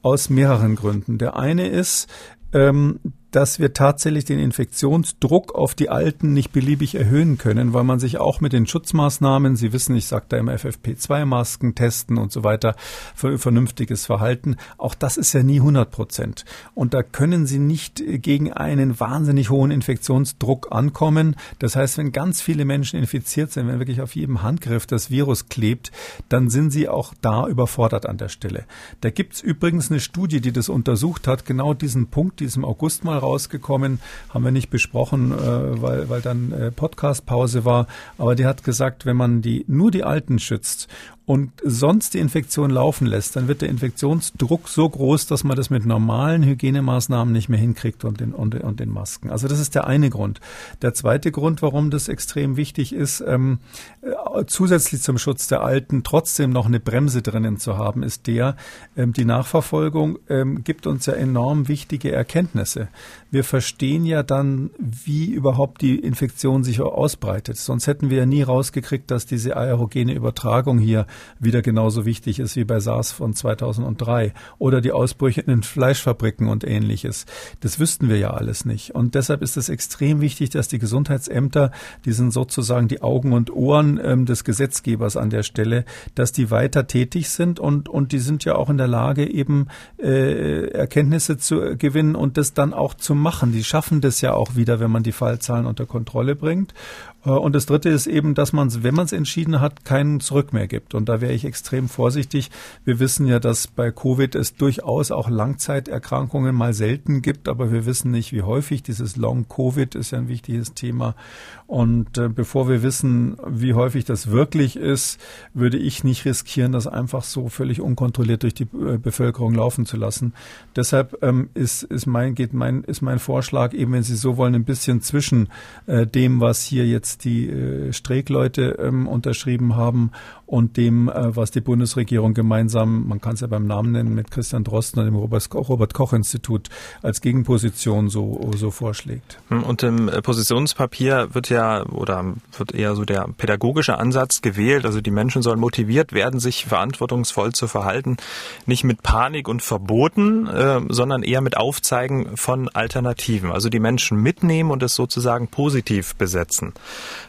aus mehreren Gründen. Der eine ist, ähm, dass wir tatsächlich den Infektionsdruck auf die Alten nicht beliebig erhöhen können, weil man sich auch mit den Schutzmaßnahmen, Sie wissen, ich sagte immer FFP2-Masken testen und so weiter, für vernünftiges Verhalten, auch das ist ja nie 100 Prozent. Und da können Sie nicht gegen einen wahnsinnig hohen Infektionsdruck ankommen. Das heißt, wenn ganz viele Menschen infiziert sind, wenn wirklich auf jedem Handgriff das Virus klebt, dann sind Sie auch da überfordert an der Stelle. Da gibt's übrigens eine Studie, die das untersucht hat, genau diesen Punkt, die ist im August mal rausgekommen, haben wir nicht besprochen, äh, weil, weil dann äh, Podcast-Pause war. Aber die hat gesagt, wenn man die nur die Alten schützt und sonst die Infektion laufen lässt, dann wird der Infektionsdruck so groß, dass man das mit normalen Hygienemaßnahmen nicht mehr hinkriegt und den, und, und den Masken. Also das ist der eine Grund. Der zweite Grund, warum das extrem wichtig ist, ähm, äh, zusätzlich zum Schutz der Alten trotzdem noch eine Bremse drinnen zu haben, ist der, ähm, die Nachverfolgung ähm, gibt uns ja enorm wichtige Erkenntnisse. Wir verstehen ja dann, wie überhaupt die Infektion sich ausbreitet. Sonst hätten wir ja nie rausgekriegt, dass diese aerogene Übertragung hier wieder genauso wichtig ist wie bei SARS von 2003 oder die Ausbrüche in den Fleischfabriken und ähnliches. Das wüssten wir ja alles nicht. Und deshalb ist es extrem wichtig, dass die Gesundheitsämter, die sind sozusagen die Augen und Ohren ähm, des Gesetzgebers an der Stelle, dass die weiter tätig sind und, und die sind ja auch in der Lage, eben äh, Erkenntnisse zu gewinnen und das dann auch zu machen. Die schaffen das ja auch wieder, wenn man die Fallzahlen unter Kontrolle bringt. Äh, und das Dritte ist eben, dass man, wenn man es entschieden hat, keinen Zurück mehr gibt. Und da wäre ich extrem vorsichtig. Wir wissen ja, dass bei Covid es durchaus auch Langzeiterkrankungen mal selten gibt, aber wir wissen nicht, wie häufig. Dieses Long-Covid ist ja ein wichtiges Thema. Und äh, bevor wir wissen, wie häufig das wirklich ist, würde ich nicht riskieren, das einfach so völlig unkontrolliert durch die äh, Bevölkerung laufen zu lassen. Deshalb ähm, ist, ist mein, geht mein, ist mein Vorschlag eben, wenn Sie so wollen, ein bisschen zwischen dem, was hier jetzt die äh, Streeck-Leute ähm, unterschrieben haben und dem, äh, was die Bundesregierung gemeinsam, man kann es ja beim Namen nennen, mit Christian Drosten und dem Robert, Koch Institut als Gegenposition so, so vorschlägt. Hm, und im äh, Positionspapier wird ja oder wird eher so der pädagogische Ansatz gewählt. Also die Menschen sollen motiviert werden, sich verantwortungsvoll zu verhalten. Nicht mit Panik und Verboten, äh, sondern eher mit Aufzeigen von Alternativen. Also die Menschen mitnehmen und es sozusagen positiv besetzen.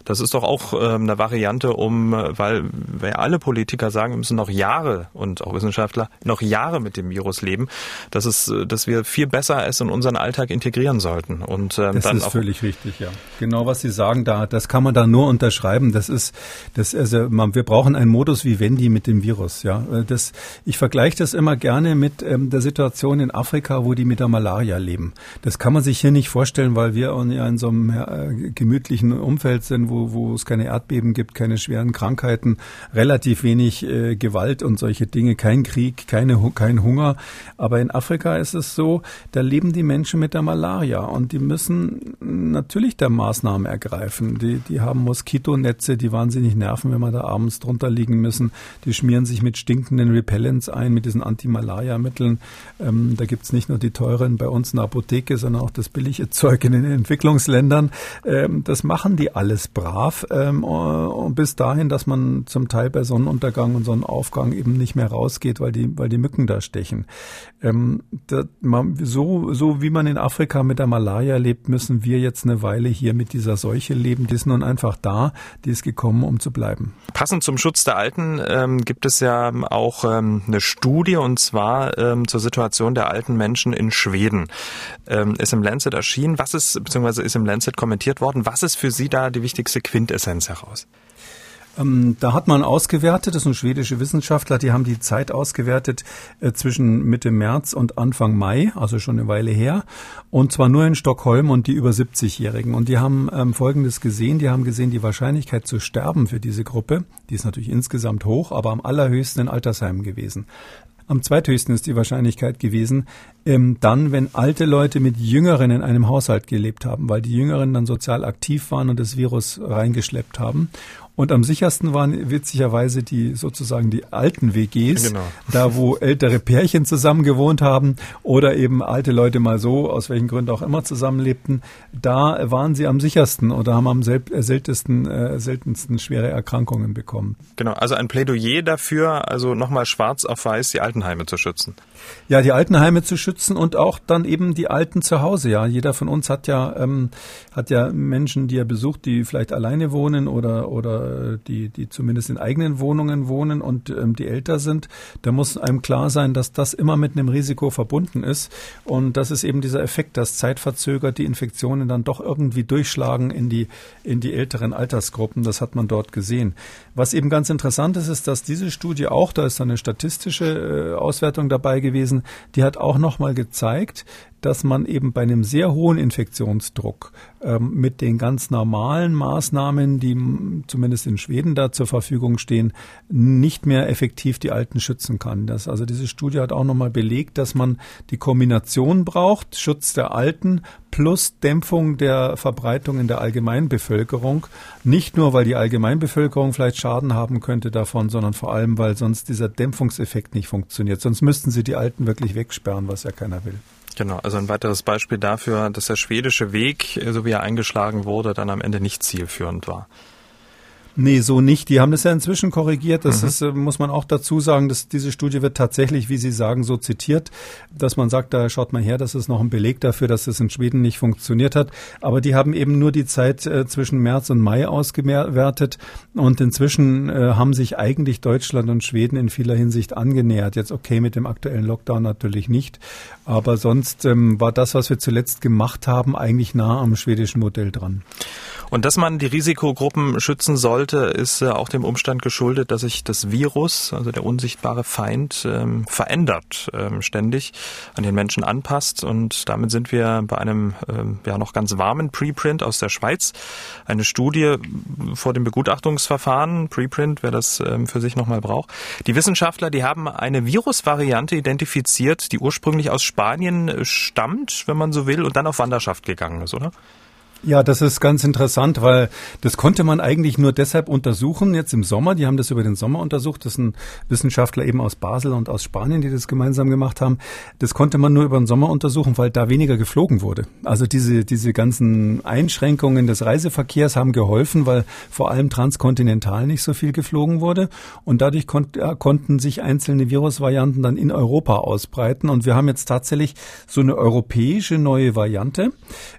Das ist doch auch äh, eine Variante, um, äh, weil weil alle Politiker sagen, wir müssen noch Jahre und auch Wissenschaftler noch Jahre mit dem Virus leben, dass es, dass wir viel besser es in unseren Alltag integrieren sollten. Und ähm, das dann ist auch völlig richtig, ja. Genau, was Sie sagen, da, das kann man da nur unterschreiben. Das ist, das, also man, wir brauchen einen Modus wie Wendy mit dem Virus, ja. Das, ich vergleiche das immer gerne mit ähm, der Situation in Afrika, wo die mit der Malaria leben. Das kann man sich hier nicht vorstellen, weil wir ja in so einem äh, gemütlichen Umfeld sind, wo, wo es keine Erdbeben gibt, keine schweren Krankheiten, relativ wenig äh, Gewalt und solche Dinge, kein Krieg, keine, kein Hunger. Aber in Afrika ist es so, da leben die Menschen mit der Malaria und die müssen natürlich der Maßnahmen ergreifen. Die, die haben Moskitonetze, die wahnsinnig nerven, wenn man da abends drunter liegen müssen. Die schmieren sich mit stinkenden Repellents ein, mit diesen Anti-Malaria-Mitteln. Ähm, da gibt's nicht nur die teuren bei uns in der Apotheke, sondern auch das billige Zeug in den Entwicklungsländern. Ähm, das machen die alles brav. Ähm, und bis dahin, dass man zum Teil bei Sonnenuntergang und Sonnenaufgang eben nicht mehr rausgeht, weil die, weil die Mücken da stechen. Ähm, da, man, so, so wie man in Afrika mit der Malaria lebt, müssen wir jetzt eine Weile hier mit dieser Seuche leben. Die ist nun einfach da, die ist gekommen, um zu bleiben. Passend zum Schutz der Alten ähm, gibt es ja auch ähm, eine Studie und zwar ähm, zur Situation der alten Menschen in Schweden. Ähm, ist im Lancet erschienen. Was ist, beziehungsweise ist im Lancet kommentiert worden? Was ist für Sie da die wichtigste Quintessenz heraus? Ähm, da hat man ausgewertet, das sind schwedische Wissenschaftler, die haben die Zeit ausgewertet äh, zwischen Mitte März und Anfang Mai, also schon eine Weile her, und zwar nur in Stockholm und die über 70-Jährigen. Und die haben ähm, Folgendes gesehen, die haben gesehen, die Wahrscheinlichkeit zu sterben für diese Gruppe, die ist natürlich insgesamt hoch, aber am allerhöchsten in Altersheimen gewesen. Am zweithöchsten ist die Wahrscheinlichkeit gewesen, ähm, dann, wenn alte Leute mit Jüngeren in einem Haushalt gelebt haben, weil die Jüngeren dann sozial aktiv waren und das Virus reingeschleppt haben. Und am sichersten waren witzigerweise die sozusagen die alten WGs, genau. da wo ältere Pärchen zusammen gewohnt haben oder eben alte Leute mal so, aus welchen Gründen auch immer zusammenlebten. Da waren sie am sichersten oder haben am äh, seltensten, äh, seltensten schwere Erkrankungen bekommen. Genau, also ein Plädoyer dafür, also nochmal schwarz auf weiß die Altenheime zu schützen. Ja, die Altenheime zu schützen und auch dann eben die Alten zu Hause. Ja, jeder von uns hat ja ähm, hat ja Menschen, die er besucht, die vielleicht alleine wohnen oder oder äh, die, die zumindest in eigenen Wohnungen wohnen und ähm, die älter sind, da muss einem klar sein, dass das immer mit einem Risiko verbunden ist. Und das ist eben dieser Effekt, dass zeitverzögert die Infektionen dann doch irgendwie durchschlagen in die, in die älteren Altersgruppen. Das hat man dort gesehen. Was eben ganz interessant ist, ist, dass diese Studie auch, da ist eine statistische äh, Auswertung dabei gewesen, die hat auch nochmal gezeigt, dass man eben bei einem sehr hohen Infektionsdruck ähm, mit den ganz normalen Maßnahmen, die zumindest in Schweden da zur Verfügung stehen, nicht mehr effektiv die Alten schützen kann. Das, also diese Studie hat auch nochmal belegt, dass man die Kombination braucht, Schutz der Alten plus Dämpfung der Verbreitung in der Allgemeinbevölkerung. Nicht nur, weil die Allgemeinbevölkerung vielleicht Schaden haben könnte davon, sondern vor allem, weil sonst dieser Dämpfungseffekt nicht funktioniert. Sonst müssten sie die Alten wirklich wegsperren, was ja keiner will. Genau, also ein weiteres Beispiel dafür, dass der schwedische Weg, so wie er eingeschlagen wurde, dann am Ende nicht zielführend war. Nee, so nicht. Die haben das ja inzwischen korrigiert. Das mhm. ist, äh, muss man auch dazu sagen, dass diese Studie wird tatsächlich, wie Sie sagen, so zitiert, dass man sagt, da schaut mal her, das ist noch ein Beleg dafür, dass es in Schweden nicht funktioniert hat. Aber die haben eben nur die Zeit äh, zwischen März und Mai ausgewertet. Und inzwischen äh, haben sich eigentlich Deutschland und Schweden in vieler Hinsicht angenähert. Jetzt okay mit dem aktuellen Lockdown natürlich nicht. Aber sonst ähm, war das, was wir zuletzt gemacht haben, eigentlich nah am schwedischen Modell dran. Und dass man die Risikogruppen schützen sollte, ist äh, auch dem Umstand geschuldet, dass sich das Virus, also der unsichtbare Feind, ähm, verändert, ähm, ständig an den Menschen anpasst. Und damit sind wir bei einem ähm, ja noch ganz warmen Preprint aus der Schweiz. Eine Studie vor dem Begutachtungsverfahren, Preprint, wer das für sich nochmal braucht. Die Wissenschaftler, die haben eine Virusvariante identifiziert, die ursprünglich aus Spanien äh, stammt, wenn man so will, und dann auf Wanderschaft gegangen ist, oder? Ja, das ist ganz interessant, weil das konnte man eigentlich nur deshalb untersuchen, jetzt im Sommer. Die haben das über den Sommer untersucht. Das sind Wissenschaftler eben aus Basel und aus Spanien, die das gemeinsam gemacht haben. Das konnte man nur über den Sommer untersuchen, weil da weniger geflogen wurde. Also diese, diese ganzen Einschränkungen des Reiseverkehrs haben geholfen, weil vor allem transkontinental nicht so viel geflogen wurde. Und dadurch kon ja, konnten sich einzelne Virusvarianten dann in Europa ausbreiten. Und wir haben jetzt tatsächlich so eine europäische neue Variante.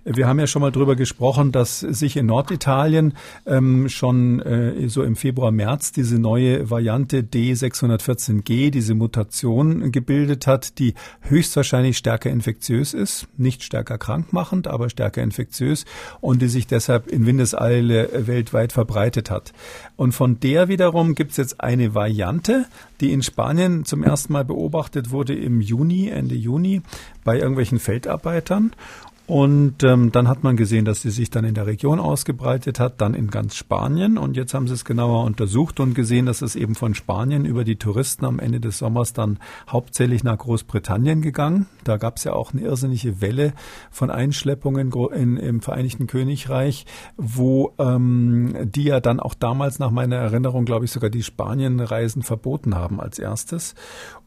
Wir haben ja schon mal drüber gesprochen, gesprochen, dass sich in Norditalien ähm, schon äh, so im Februar, März diese neue Variante D614G, diese Mutation gebildet hat, die höchstwahrscheinlich stärker infektiös ist, nicht stärker krankmachend, aber stärker infektiös und die sich deshalb in Windeseile weltweit verbreitet hat. Und von der wiederum gibt es jetzt eine Variante, die in Spanien zum ersten Mal beobachtet wurde im Juni, Ende Juni, bei irgendwelchen Feldarbeitern. Und ähm, dann hat man gesehen, dass sie sich dann in der Region ausgebreitet hat, dann in ganz Spanien. Und jetzt haben sie es genauer untersucht und gesehen, dass es eben von Spanien über die Touristen am Ende des Sommers dann hauptsächlich nach Großbritannien gegangen. Da gab es ja auch eine irrsinnige Welle von Einschleppungen in, im Vereinigten Königreich, wo ähm, die ja dann auch damals nach meiner Erinnerung, glaube ich, sogar die Spanienreisen verboten haben als erstes.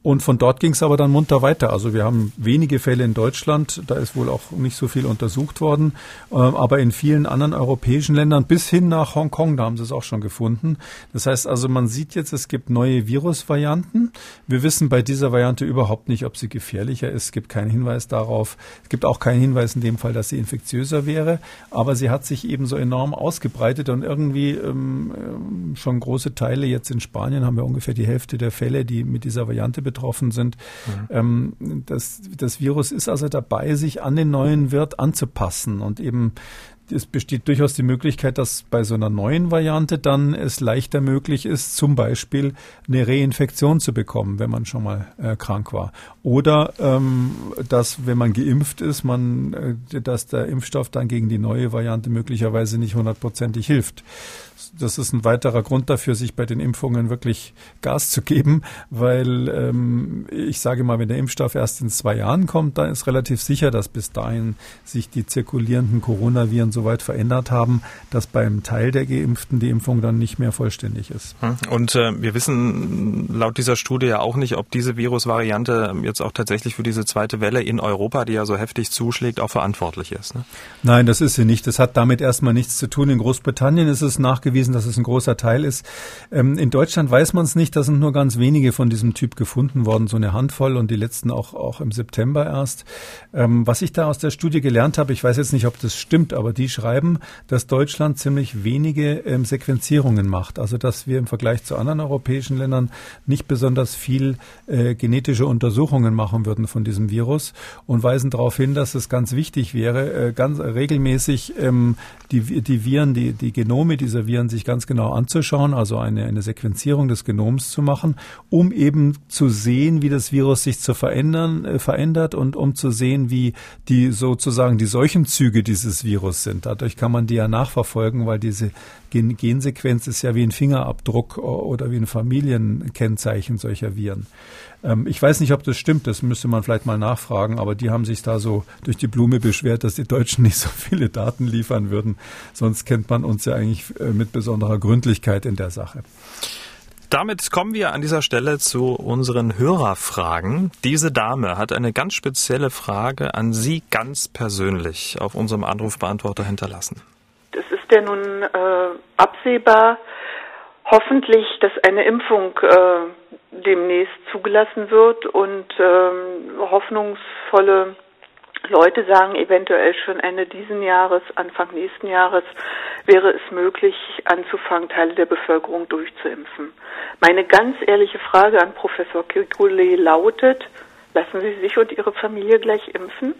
Und von dort ging es aber dann munter weiter. Also wir haben wenige Fälle in Deutschland, da ist wohl auch nicht so viel untersucht worden, äh, aber in vielen anderen europäischen Ländern bis hin nach Hongkong, da haben sie es auch schon gefunden. Das heißt also, man sieht jetzt, es gibt neue Virusvarianten. Wir wissen bei dieser Variante überhaupt nicht, ob sie gefährlicher ist. Es gibt keinen Hinweis darauf. Es gibt auch keinen Hinweis in dem Fall, dass sie infektiöser wäre. Aber sie hat sich eben so enorm ausgebreitet und irgendwie ähm, ähm schon große Teile jetzt in Spanien haben wir ungefähr die Hälfte der Fälle, die mit dieser Variante betroffen sind. Mhm. Ähm, das, das Virus ist also dabei, sich an den neuen Wirt anzupassen und eben es besteht durchaus die Möglichkeit, dass bei so einer neuen Variante dann es leichter möglich ist, zum Beispiel eine Reinfektion zu bekommen, wenn man schon mal äh, krank war. Oder ähm, dass, wenn man geimpft ist, man, äh, dass der Impfstoff dann gegen die neue Variante möglicherweise nicht hundertprozentig hilft das ist ein weiterer Grund dafür, sich bei den Impfungen wirklich Gas zu geben, weil ähm, ich sage mal, wenn der Impfstoff erst in zwei Jahren kommt, dann ist relativ sicher, dass bis dahin sich die zirkulierenden Coronaviren so weit verändert haben, dass beim Teil der Geimpften die Impfung dann nicht mehr vollständig ist. Hm. Und äh, wir wissen laut dieser Studie ja auch nicht, ob diese Virusvariante jetzt auch tatsächlich für diese zweite Welle in Europa, die ja so heftig zuschlägt, auch verantwortlich ist. Ne? Nein, das ist sie nicht. Das hat damit erstmal nichts zu tun. In Großbritannien ist es nachgewiesen, nachgewiesen, dass es ein großer Teil ist. Ähm, in Deutschland weiß man es nicht. Da sind nur ganz wenige von diesem Typ gefunden worden, so eine Handvoll und die letzten auch, auch im September erst. Ähm, was ich da aus der Studie gelernt habe, ich weiß jetzt nicht, ob das stimmt, aber die schreiben, dass Deutschland ziemlich wenige ähm, Sequenzierungen macht. Also dass wir im Vergleich zu anderen europäischen Ländern nicht besonders viel äh, genetische Untersuchungen machen würden von diesem Virus und weisen darauf hin, dass es ganz wichtig wäre, äh, ganz regelmäßig ähm, die, die Viren, die, die Genome dieser Viren sich ganz genau anzuschauen, also eine, eine Sequenzierung des Genoms zu machen, um eben zu sehen, wie das Virus sich zu verändern, äh, verändert und um zu sehen, wie die sozusagen die Seuchenzüge dieses Virus sind. Dadurch kann man die ja nachverfolgen, weil diese Gen Gensequenz ist ja wie ein Fingerabdruck oder wie ein Familienkennzeichen solcher Viren. Ähm, ich weiß nicht, ob das stimmt, das müsste man vielleicht mal nachfragen, aber die haben sich da so durch die Blume beschwert, dass die Deutschen nicht so viele Daten liefern würden. Sonst kennt man uns ja eigentlich äh, mit besonderer Gründlichkeit in der Sache. Damit kommen wir an dieser Stelle zu unseren Hörerfragen. Diese Dame hat eine ganz spezielle Frage an Sie ganz persönlich auf unserem Anrufbeantworter hinterlassen. Es ist ja nun äh, absehbar, hoffentlich, dass eine Impfung äh, demnächst zugelassen wird und ähm, hoffnungsvolle Leute sagen eventuell schon Ende diesen Jahres, Anfang nächsten Jahres wäre es möglich, anzufangen, Teile der Bevölkerung durchzuimpfen. Meine ganz ehrliche Frage an Professor Kikule lautet, lassen Sie sich und Ihre Familie gleich impfen?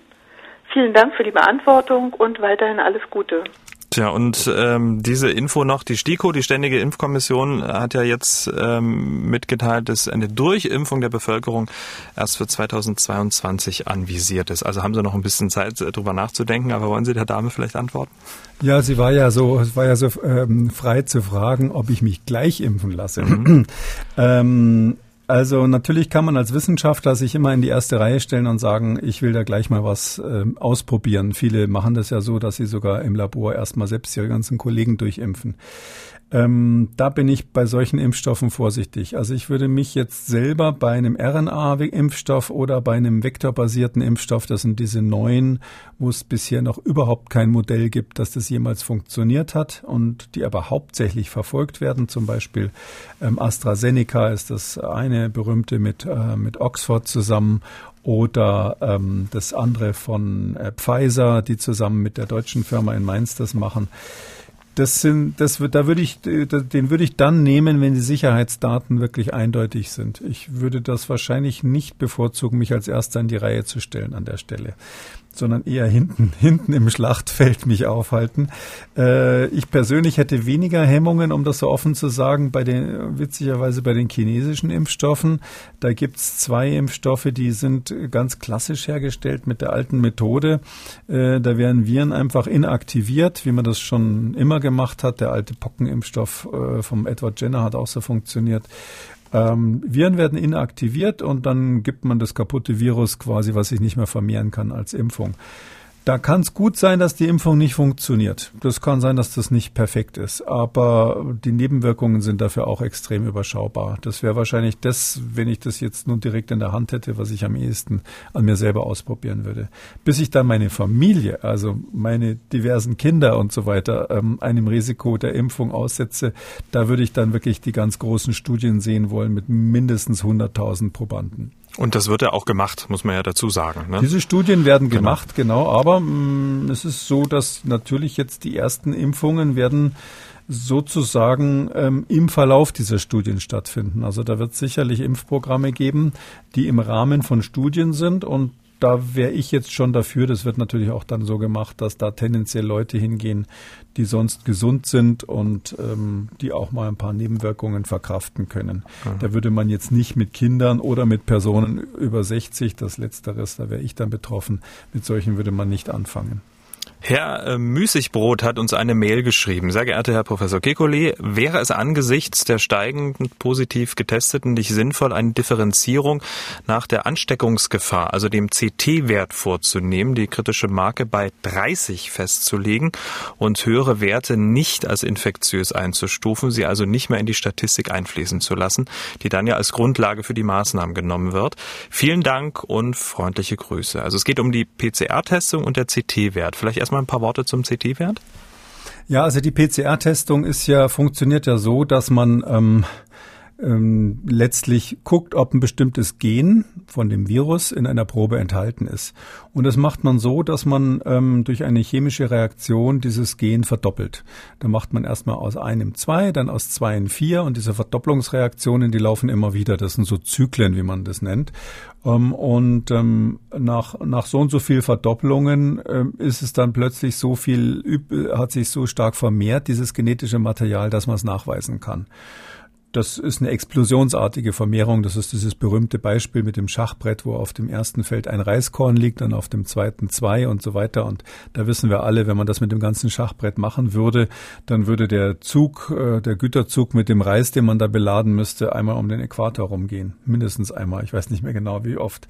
Vielen Dank für die Beantwortung und weiterhin alles Gute. Tja, und ähm, diese Info noch, die STIKO, die Ständige Impfkommission, hat ja jetzt ähm, mitgeteilt, dass eine Durchimpfung der Bevölkerung erst für 2022 anvisiert ist. Also haben Sie noch ein bisschen Zeit, äh, drüber nachzudenken, aber wollen Sie der Dame vielleicht antworten? Ja, sie war ja so, es war ja so ähm, frei zu fragen, ob ich mich gleich impfen lasse. Mhm. ähm, also natürlich kann man als Wissenschaftler sich immer in die erste Reihe stellen und sagen, ich will da gleich mal was äh, ausprobieren. Viele machen das ja so, dass sie sogar im Labor erstmal selbst ihre ganzen Kollegen durchimpfen. Ähm, da bin ich bei solchen Impfstoffen vorsichtig. Also ich würde mich jetzt selber bei einem RNA-Impfstoff oder bei einem vektorbasierten Impfstoff, das sind diese neuen, wo es bisher noch überhaupt kein Modell gibt, dass das jemals funktioniert hat und die aber hauptsächlich verfolgt werden. Zum Beispiel ähm, AstraZeneca ist das eine berühmte mit, äh, mit Oxford zusammen oder ähm, das andere von äh, Pfizer, die zusammen mit der deutschen Firma in Mainz das machen das sind, das wird, da würde ich, den würde ich dann nehmen, wenn die Sicherheitsdaten wirklich eindeutig sind. Ich würde das wahrscheinlich nicht bevorzugen, mich als Erster in die Reihe zu stellen an der Stelle sondern eher hinten, hinten im Schlachtfeld mich aufhalten. Äh, ich persönlich hätte weniger Hemmungen, um das so offen zu sagen, bei den, witzigerweise bei den chinesischen Impfstoffen. Da gibt's zwei Impfstoffe, die sind ganz klassisch hergestellt mit der alten Methode. Äh, da werden Viren einfach inaktiviert, wie man das schon immer gemacht hat. Der alte Pockenimpfstoff äh, vom Edward Jenner hat auch so funktioniert. Ähm, Viren werden inaktiviert und dann gibt man das kaputte Virus quasi, was sich nicht mehr vermehren kann, als Impfung. Da kann es gut sein, dass die Impfung nicht funktioniert. Das kann sein, dass das nicht perfekt ist. Aber die Nebenwirkungen sind dafür auch extrem überschaubar. Das wäre wahrscheinlich das, wenn ich das jetzt nun direkt in der Hand hätte, was ich am ehesten an mir selber ausprobieren würde. Bis ich dann meine Familie, also meine diversen Kinder und so weiter, ähm, einem Risiko der Impfung aussetze, da würde ich dann wirklich die ganz großen Studien sehen wollen mit mindestens 100.000 Probanden. Und das wird ja auch gemacht, muss man ja dazu sagen. Ne? Diese Studien werden genau. gemacht, genau. Aber mh, mm, es ist so, dass natürlich jetzt die ersten Impfungen werden sozusagen ähm, im Verlauf dieser Studien stattfinden. Also da wird sicherlich Impfprogramme geben, die im Rahmen von Studien sind und da wäre ich jetzt schon dafür. Das wird natürlich auch dann so gemacht, dass da tendenziell Leute hingehen, die sonst gesund sind und ähm, die auch mal ein paar Nebenwirkungen verkraften können. Mhm. Da würde man jetzt nicht mit Kindern oder mit Personen über 60, das letzteres, da wäre ich dann betroffen, mit solchen würde man nicht anfangen. Herr äh, Müßigbrot hat uns eine Mail geschrieben. Sehr geehrter Herr Professor Kekulé, wäre es angesichts der steigenden positiv Getesteten nicht sinnvoll, eine Differenzierung nach der Ansteckungsgefahr, also dem CT-Wert vorzunehmen, die kritische Marke bei 30 festzulegen und höhere Werte nicht als infektiös einzustufen, sie also nicht mehr in die Statistik einfließen zu lassen, die dann ja als Grundlage für die Maßnahmen genommen wird. Vielen Dank und freundliche Grüße. Also es geht um die PCR-Testung und der CT-Wert. Vielleicht erst erstmal ein paar Worte zum CT-Wert? Ja, also die PCR-Testung ist ja, funktioniert ja so, dass man ähm, ähm, letztlich guckt, ob ein bestimmtes Gen von dem Virus in einer Probe enthalten ist. Und das macht man so, dass man ähm, durch eine chemische Reaktion dieses Gen verdoppelt. Da macht man erstmal aus einem zwei, dann aus zwei in vier und diese Verdopplungsreaktionen, die laufen immer wieder. Das sind so Zyklen, wie man das nennt. Ähm, und ähm, nach, nach so und so viel Verdoppelungen ähm, ist es dann plötzlich so viel, hat sich so stark vermehrt, dieses genetische Material, dass man es nachweisen kann. Das ist eine explosionsartige Vermehrung. Das ist dieses berühmte Beispiel mit dem Schachbrett, wo auf dem ersten Feld ein Reiskorn liegt, dann auf dem zweiten zwei und so weiter. Und da wissen wir alle, wenn man das mit dem ganzen Schachbrett machen würde, dann würde der Zug, äh, der Güterzug mit dem Reis, den man da beladen müsste, einmal um den Äquator rumgehen. Mindestens einmal. Ich weiß nicht mehr genau, wie oft.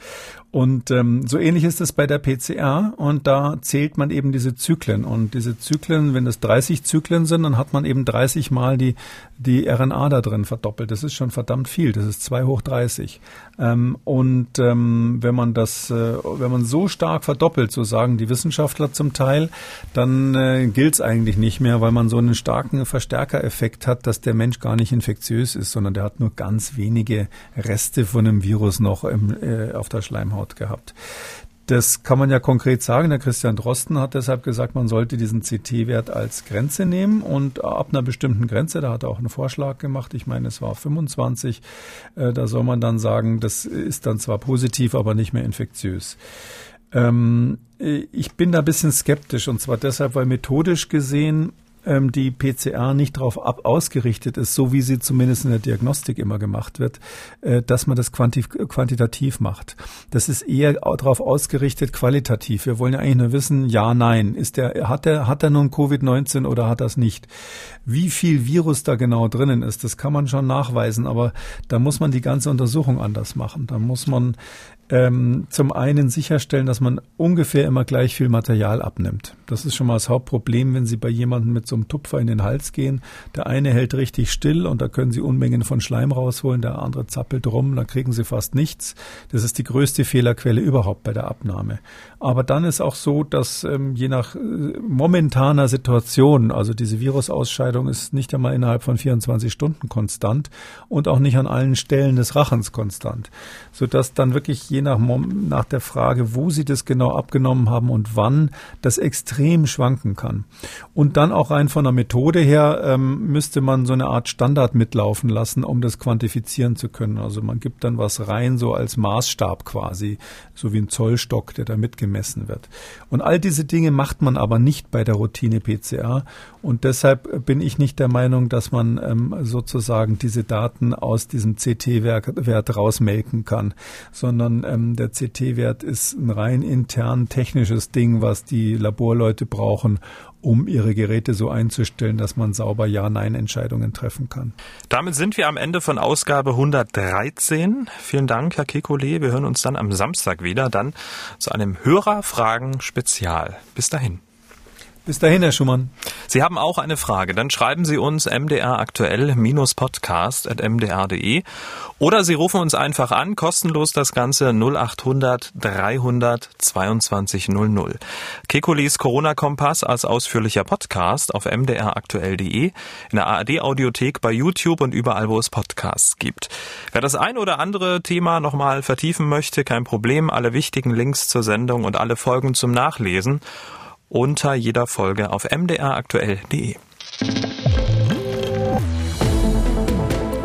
Und ähm, so ähnlich ist es bei der PCR. Und da zählt man eben diese Zyklen. Und diese Zyklen, wenn es 30 Zyklen sind, dann hat man eben 30 Mal die, die RNA da drin verdoppelt. Das ist schon verdammt viel. Das ist 2 hoch 30. Ähm, und ähm, wenn man das, äh, wenn man so stark verdoppelt, so sagen die Wissenschaftler zum Teil, dann äh, gilt es eigentlich nicht mehr, weil man so einen starken Verstärkereffekt hat, dass der Mensch gar nicht infektiös ist, sondern der hat nur ganz wenige Reste von einem Virus noch im, äh, auf der Schleimhaut gehabt. Das kann man ja konkret sagen. Der Christian Drosten hat deshalb gesagt, man sollte diesen CT-Wert als Grenze nehmen und ab einer bestimmten Grenze, da hat er auch einen Vorschlag gemacht, ich meine, es war 25, äh, da soll man dann sagen, das ist dann zwar positiv, aber nicht mehr infektiös. Ähm, ich bin da ein bisschen skeptisch und zwar deshalb, weil methodisch gesehen ähm, die PCR nicht darauf ab ausgerichtet ist, so wie sie zumindest in der Diagnostik immer gemacht wird, äh, dass man das quanti quantitativ macht. Das ist eher darauf ausgerichtet qualitativ. Wir wollen ja eigentlich nur wissen, ja, nein, ist der, hat er, hat er nun Covid-19 oder hat es nicht? Wie viel Virus da genau drinnen ist, das kann man schon nachweisen, aber da muss man die ganze Untersuchung anders machen. Da muss man ähm, zum einen sicherstellen, dass man ungefähr immer gleich viel Material abnimmt. Das ist schon mal das Hauptproblem, wenn Sie bei jemandem mit so einem Tupfer in den Hals gehen. Der eine hält richtig still und da können Sie Unmengen von Schleim rausholen, der andere zappelt rum, da kriegen Sie fast nichts. Das ist die größte Fehlerquelle überhaupt bei der Abnahme. Aber dann ist auch so, dass ähm, je nach äh, momentaner Situation, also diese Virusausscheidung ist nicht einmal innerhalb von 24 Stunden konstant und auch nicht an allen Stellen des Rachens konstant, sodass dann wirklich je nach, nach der Frage, wo Sie das genau abgenommen haben und wann, das extrem schwanken kann. Und dann auch rein von der Methode her ähm, müsste man so eine Art Standard mitlaufen lassen, um das quantifizieren zu können. Also man gibt dann was rein, so als Maßstab quasi, so wie ein Zollstock, der da mitgemessen wird. Und all diese Dinge macht man aber nicht bei der Routine PCR. Und deshalb bin ich nicht der Meinung, dass man ähm, sozusagen diese Daten aus diesem CT-Wert rausmelken kann, sondern ähm, der CT-Wert ist ein rein intern technisches Ding, was die Laborleute brauchen, um ihre Geräte so einzustellen, dass man sauber Ja-Nein-Entscheidungen treffen kann. Damit sind wir am Ende von Ausgabe 113. Vielen Dank, Herr Kekulé. Wir hören uns dann am Samstag wieder, dann zu einem Hörerfragen-Spezial. Bis dahin. Bis dahin, Herr Schumann. Sie haben auch eine Frage, dann schreiben Sie uns mdraktuell-podcast.mdr.de oder Sie rufen uns einfach an, kostenlos das Ganze 0800 300 22 00. Kekulis Corona-Kompass als ausführlicher Podcast auf mdraktuell.de, in der ARD-Audiothek, bei YouTube und überall, wo es Podcasts gibt. Wer das ein oder andere Thema nochmal vertiefen möchte, kein Problem, alle wichtigen Links zur Sendung und alle Folgen zum Nachlesen unter jeder Folge auf mdraktuell.de.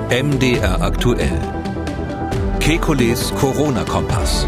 MDR aktuell. Kekules Corona-Kompass.